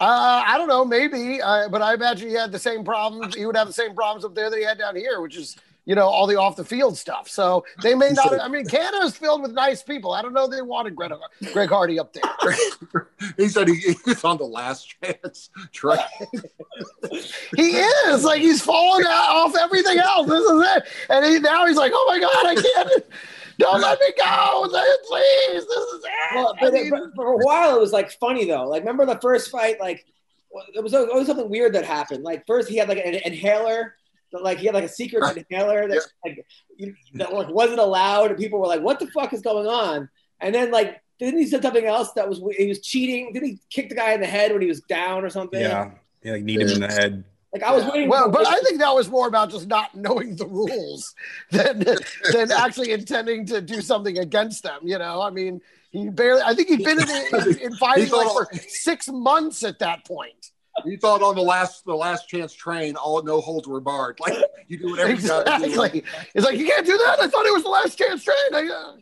Uh, I don't know, maybe, uh, but I imagine he had the same problems. He would have the same problems up there that he had down here, which is, you know, all the off the field stuff. So they may not. I mean, Canada is filled with nice people. I don't know. They wanted Greg, Greg Hardy up there. he said he, he was on the last chance train. He is like he's falling out off everything else. This is it, and he, now he's like, oh my god, I can't. Don't let me go, please. This is it. Well, but, but for a while it was like funny though. Like remember the first fight? Like it was always something weird that happened. Like first he had like an inhaler. That, like he had like a secret inhaler that like you, that like wasn't allowed, and people were like, "What the fuck is going on?" And then like didn't he say something else that was he was cheating? Did he kick the guy in the head when he was down or something? Yeah, yeah, like need him in the head. Like I was waiting. Well, but I think that was more about just not knowing the rules than than actually intending to do something against them. You know, I mean, he barely. I think he'd been in, in, in fighting like for six months at that point. He thought on the last the last chance train, all no holds were barred. Like you do whatever you got. Exactly. It's like you can't do that. I thought it was the last chance train. I, uh,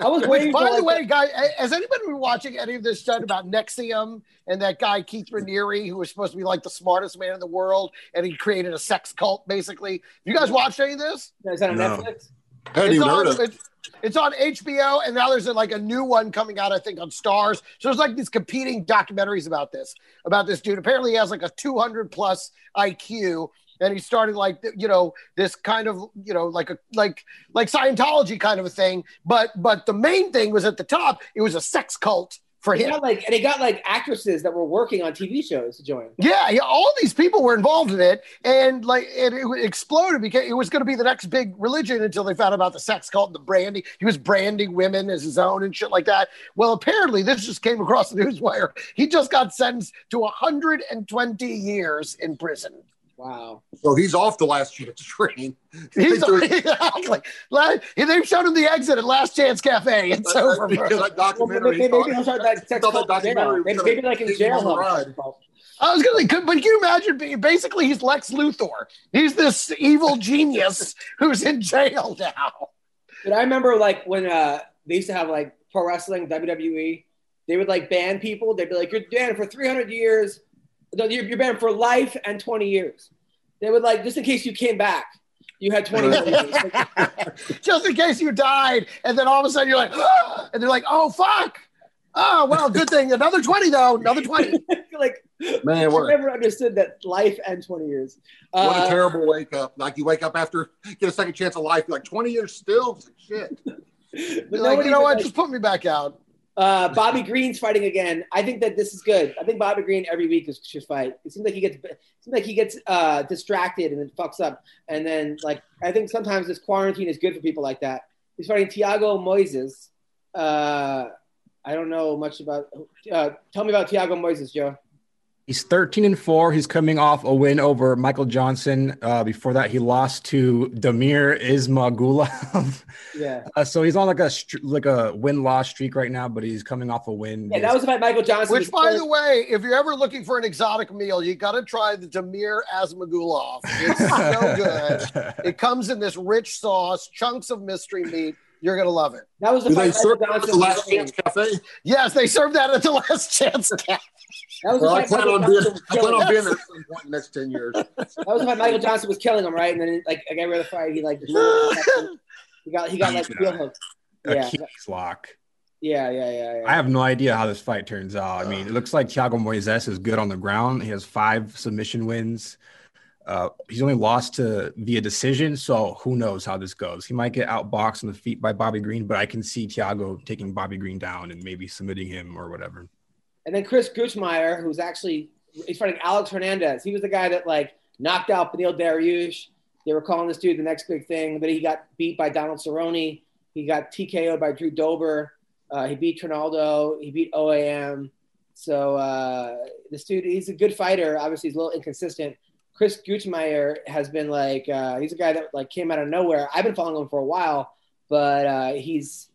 I was waiting. by the like, way, guy, has anybody been watching any of this stuff about NXIVM and that guy Keith Raniere, who was supposed to be like the smartest man in the world, and he created a sex cult, basically? You guys watched any of this? Is that on No. Netflix? Hadn't It's even on, heard of it. It- it's on HBO, and now there's a, like a new one coming out, I think, on Starz. So there's like these competing documentaries about this, about this dude. Apparently, he has like a 200 plus IQ, and he started like you know this kind of you know like a like like Scientology kind of a thing. But but the main thing was at the top. It was a sex cult for him. like, and he got like actresses that were working on TV shows to join. Yeah, yeah, all these people were involved in it, and like it, it exploded because it was going to be the next big religion until they found out about the sex cult and the branding. He was branding women as his own and shit like that. Well, apparently, this just came across the newswire. He just got sentenced to 120 years in prison. Wow. So he's off the last chance train. He's They threw- exactly. Like, they've shown him the exit at Last Chance Cafe. It's over. because bro. that Well, maybe, maybe he'll that sex that in jail. documentary Maybe, maybe like in jail. him on the he'll- ride. I was gonna, could- but can you imagine? being- Basically, he's Lex Luthor. He's this evil genius who's in jail now. But I remember like when uh, they used to have like pro wrestling, WWE, they would like ban people. They'd be like, you're banned for 300 years. No, you're, you're banned for life and 20 years. They would like, just in case you came back, you had 20 years. Just in case you died, and then all of a sudden you're like, "Ah!" and they're like, oh fuck. Oh well, good thing. Another twenty though. Another twenty. like Man, I what, never understood that life and 20 years. what Uh, a terrible wake up. Like you wake up after get a second chance of life, you're like 20 years still? Shit. but You're like, you know what? like, Just put me back out. Uh, Bobby Green's fighting again. I think that this is good. I think Bobby Green every week is, should fight. It seems like he gets seems like he gets uh, distracted and then fucks up. And then like I think sometimes this quarantine is good for people like that. He's fighting Thiago Moises. Uh, I don't know much about. Uh, tell me about Thiago Moises, Joe. He's 13 and 4. He's coming off a win over Michael Johnson. Uh, before that, he lost to Damir Ismagulov. Yeah, uh, so he's on like a like a win loss streak right now, but he's coming off a win. yeah, that was about Michael Johnson. Which, by the way, if you're ever looking for an exotic meal, you got to try the Damir Ismagulov. It's so good. It comes in this rich sauce, chunks of mystery meat. You're gonna love it. that was the Do they serve that at the last chance cafe? Yes, they serve that at the Last Chance Cafe. That was the Well, I fight plan Michael on being Johnson was I plan killing on him. being there at some point in the next 10 years. That was when Michael Johnson was killing him, right? And then like like every other fight, he like he got he got like Yeah. heel hooked. Yeah, Achilles lock. yeah, yeah, yeah, yeah. I have no idea how this fight turns out. I mean, it looks like Thiago Moises is good on the ground. He has five submission wins. Uh, he's only lost to via decision, so who knows how this goes? He might get outboxed on the feet by Bobby Green, but I can see Thiago taking Bobby Green down and maybe submitting him or whatever. And then Chris Gruetzemacher, who's actually he's fighting Alex Hernandez. He was the guy that like knocked out Beneil Dariush. They were calling this dude the next big thing, but he got beat by Donald Cerrone. He got TKO'd by Drew Dober. Uh, he beat Trinaldo. He beat OAM. So uh, this dude, he's a good fighter. Obviously, he's a little inconsistent. Chris Gruetzemacher has been like uh, he's a guy that like came out of nowhere. I've been following him for a while, but uh, he's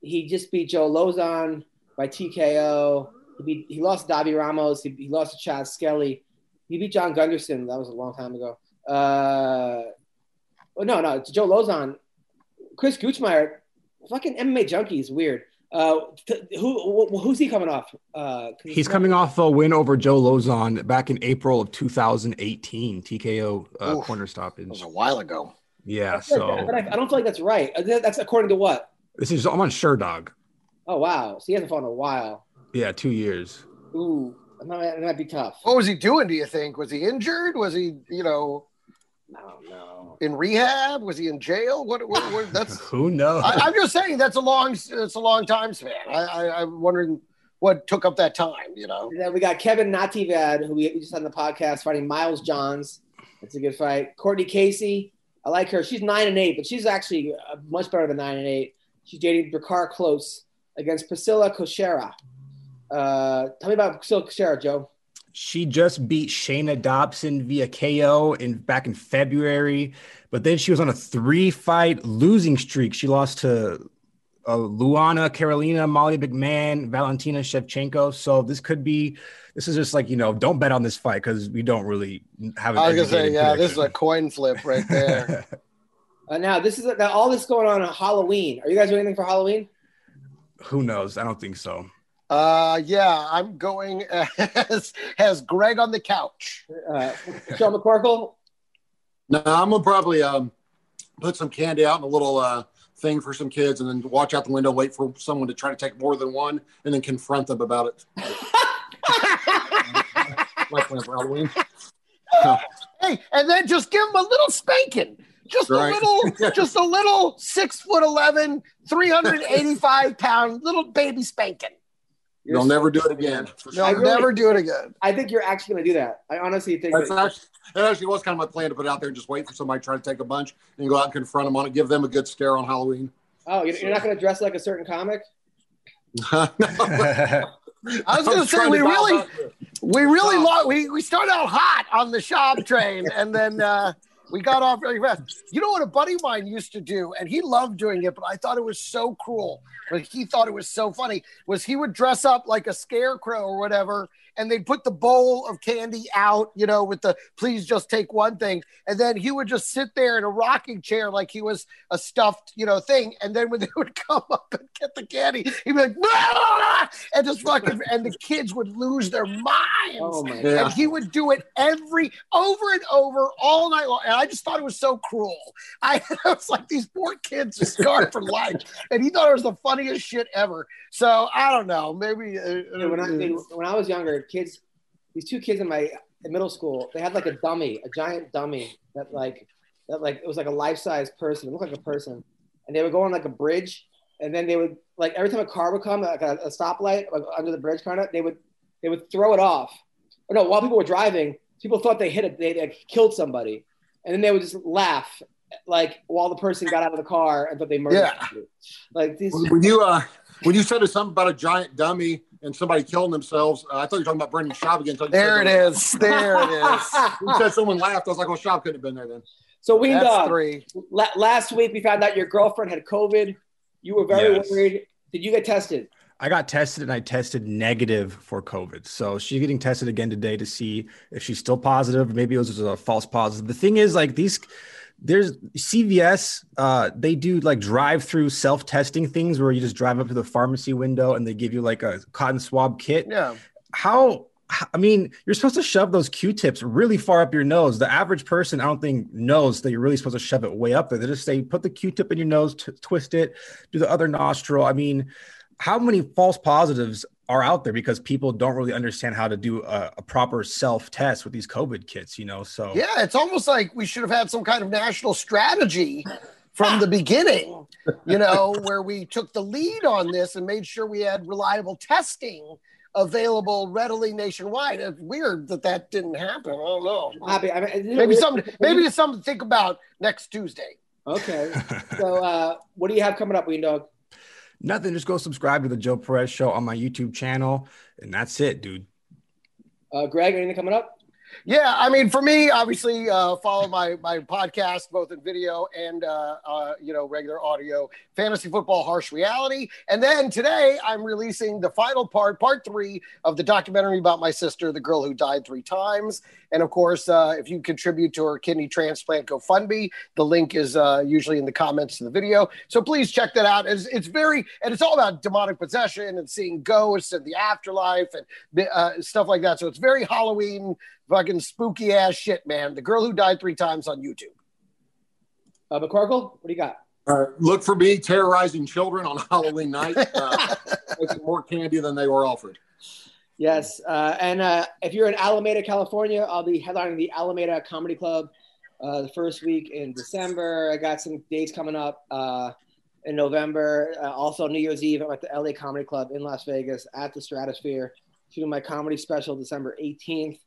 he just beat Joe Lauzon by TKO. He beat he lost to Davi Ramos. He, he lost to Chad Skelly. He beat John Gunderson. That was a long time ago. Uh, oh, no, no, it's Joe Lauzon. Chris Gruetzemacher, fucking MMA junkie is weird. Uh, t- who who- who's he coming off? Uh, He's coming off a win over Joe Lauzon back in April of 2018, TKO uh, Oof. corner That stoppage. was a while ago. Yeah, I feel like so I, I don't feel like that's right. Uh, That's according to what? this is I'm on Sherdog. Oh wow, so he hasn't fought in a while. Yeah, two years. Ooh, that might, that might be tough. What was he doing? Do you think? Was he injured? Was he, you know, No, no. in rehab? Was he in jail? What? what, what that's. Who knows? I, I'm just saying that's a long, it's a long time span. I, I, I'm wondering what took up that time. You know. And then we got Kevin Natividad, who we we just had on the podcast, fighting Miles Johns. That's a good fight. Cortney Casey, I like her. She's nine and eight, but she's actually uh, much better than nine and eight. She's dating Drakkar Klose against Priscila Cachoeira. Uh, tell me about Priscila Cachoeira, Joe. She just beat Shana Dobson via KO in back in February, but then she was on a three-fight losing streak. She lost to uh, Luana Carolina, Molly McMahon, Valentina Shevchenko. So this could be. This is just like you know, don't bet on this fight because we don't really have. An I was gonna say, educated yeah, this is a coin flip right there. Uh, now this is now all this going on on Halloween. Are you guys doing anything for Halloween? Who knows? I don't think so. Uh, yeah, I'm going as as Greg on the couch. Uh, Joe McCorkle. No, I'm gonna probably um put some candy out in a little uh, thing for some kids, and then watch out the window, wait for someone to try to take more than one, and then confront them about it. My plan for Halloween. Hey, and then just give them a little spanking. Just Right. a little, just a little six foot 11, 385 pound little baby spanking. They'll never do it again. for They'll sure. really- never do it again. I think you're actually going to do that. I honestly think That's that, actually, that actually was kind of my plan to put it out there and just wait for somebody to try to take a bunch and go out and confront them on it, give them a good scare on Halloween. oh, you're, you're not going to dress like a certain comic? I was going to say we really, back the- we really lo- we we started out hot on the shop train, and then uh, we got off really fast. You know what a buddy of mine used to do, and he loved doing it, but I thought it was so cruel. But he thought it was so funny. Was he would dress up like a scarecrow or whatever, and they'd put the bowl of candy out, you know, with the please just take one thing, and then he would just sit there in a rocking chair like he was a stuffed, you know, thing. And then when they would come up and get the candy, he'd be like, and just fucking, and the kids would lose their minds. Oh. And he would do it every over and over all night long. And I just thought it was so cruel. I, I was like, these poor kids are scarred for life. And he thought it was the funniest shit ever. So I don't know. Maybe uh, Yeah, when I when I was younger, kids, these two kids in my middle school, they had like a dummy, a giant dummy that like that like it was like a life size person, it looked like a person, and they would go on like a bridge, and then they would like every time a car would come, like a, a stoplight like under the bridge, kind of, they would they would throw it off. Or no, while people were driving, people thought they hit it, they like, killed somebody, and then they would just laugh. Like while the person got out of the car and thought they murdered. Yeah. somebody. Like these. When you uh, when you said something about a giant dummy and somebody killing themselves, uh, I thought you were talking about Brendan Schaub again. until you there it is. There it is. You said someone laughed. I was like, well, Schaub couldn't have been there then. So we That's three. la- last week we found out your girlfriend had COVID. You were very Yes. worried. Did you get tested? I got tested and I tested negative for COVID. So she's getting tested again today to see if she's still positive. Maybe it was a false positive. The thing is, like these, there's CVS. Uh, they do like drive-through self-testing things where you just drive up to the pharmacy window and they give you like a cotton swab kit. Yeah. How? I mean, you're supposed to shove those Q-tips really far up your nose. The average person, I don't think, knows that you're really supposed to shove it way up there. They just say, put the Q-tip in your nose, t- twist it, do the other nostril. I mean, how many false positives are out there because people don't really understand how to do a, a proper self test with these COVID kits, you know? So, Yeah, it's almost like we should have had some kind of national strategy from the beginning, you know, where we took the lead on this and made sure we had reliable testing available readily nationwide. It's weird that that didn't happen. I don't know. Happy. I mean, Maybe something. Maybe it's something to think about next Tuesday. Okay. So, uh, what do you have coming up, Weendawg? Nothing, just go subscribe to the Joe Perez show on my YouTube channel. And that's it, dude. Uh, Greg, anything coming up? Yeah, I mean, for me, obviously, uh, follow my my podcast both in video and uh, uh, you know regular audio. Fantasy football, harsh reality, and then today I'm releasing the final part, part three of the documentary about my sister, the girl who died three times. And of course, uh, if you contribute to her kidney transplant GoFundMe, the link is uh, usually in the comments to the video. So please check that out. It's, it's very and it's all about demonic possession and seeing ghosts and the afterlife and uh, stuff like that. So it's very Halloween fucking spooky ass shit, man. The girl who died three times on YouTube. Uh, McCorkle, what do you got? Uh, look for me terrorizing children on Halloween night, uh, more candy than they were offered. Yes, uh, and uh, if you're in Alameda, California, I'll be headlining the Alameda Comedy Club uh, the first week in December. I got some dates coming up uh, in November. Uh, also, New Year's Eve, I'm at the LA Comedy Club in Las Vegas at the Stratosphere, shooting my comedy special December 18th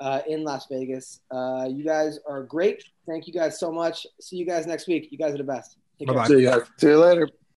uh, in Las Vegas. Uh, you guys are great. Thank you guys so much. See you guys next week. You guys are the best. Bye-bye. See you guys. See you later.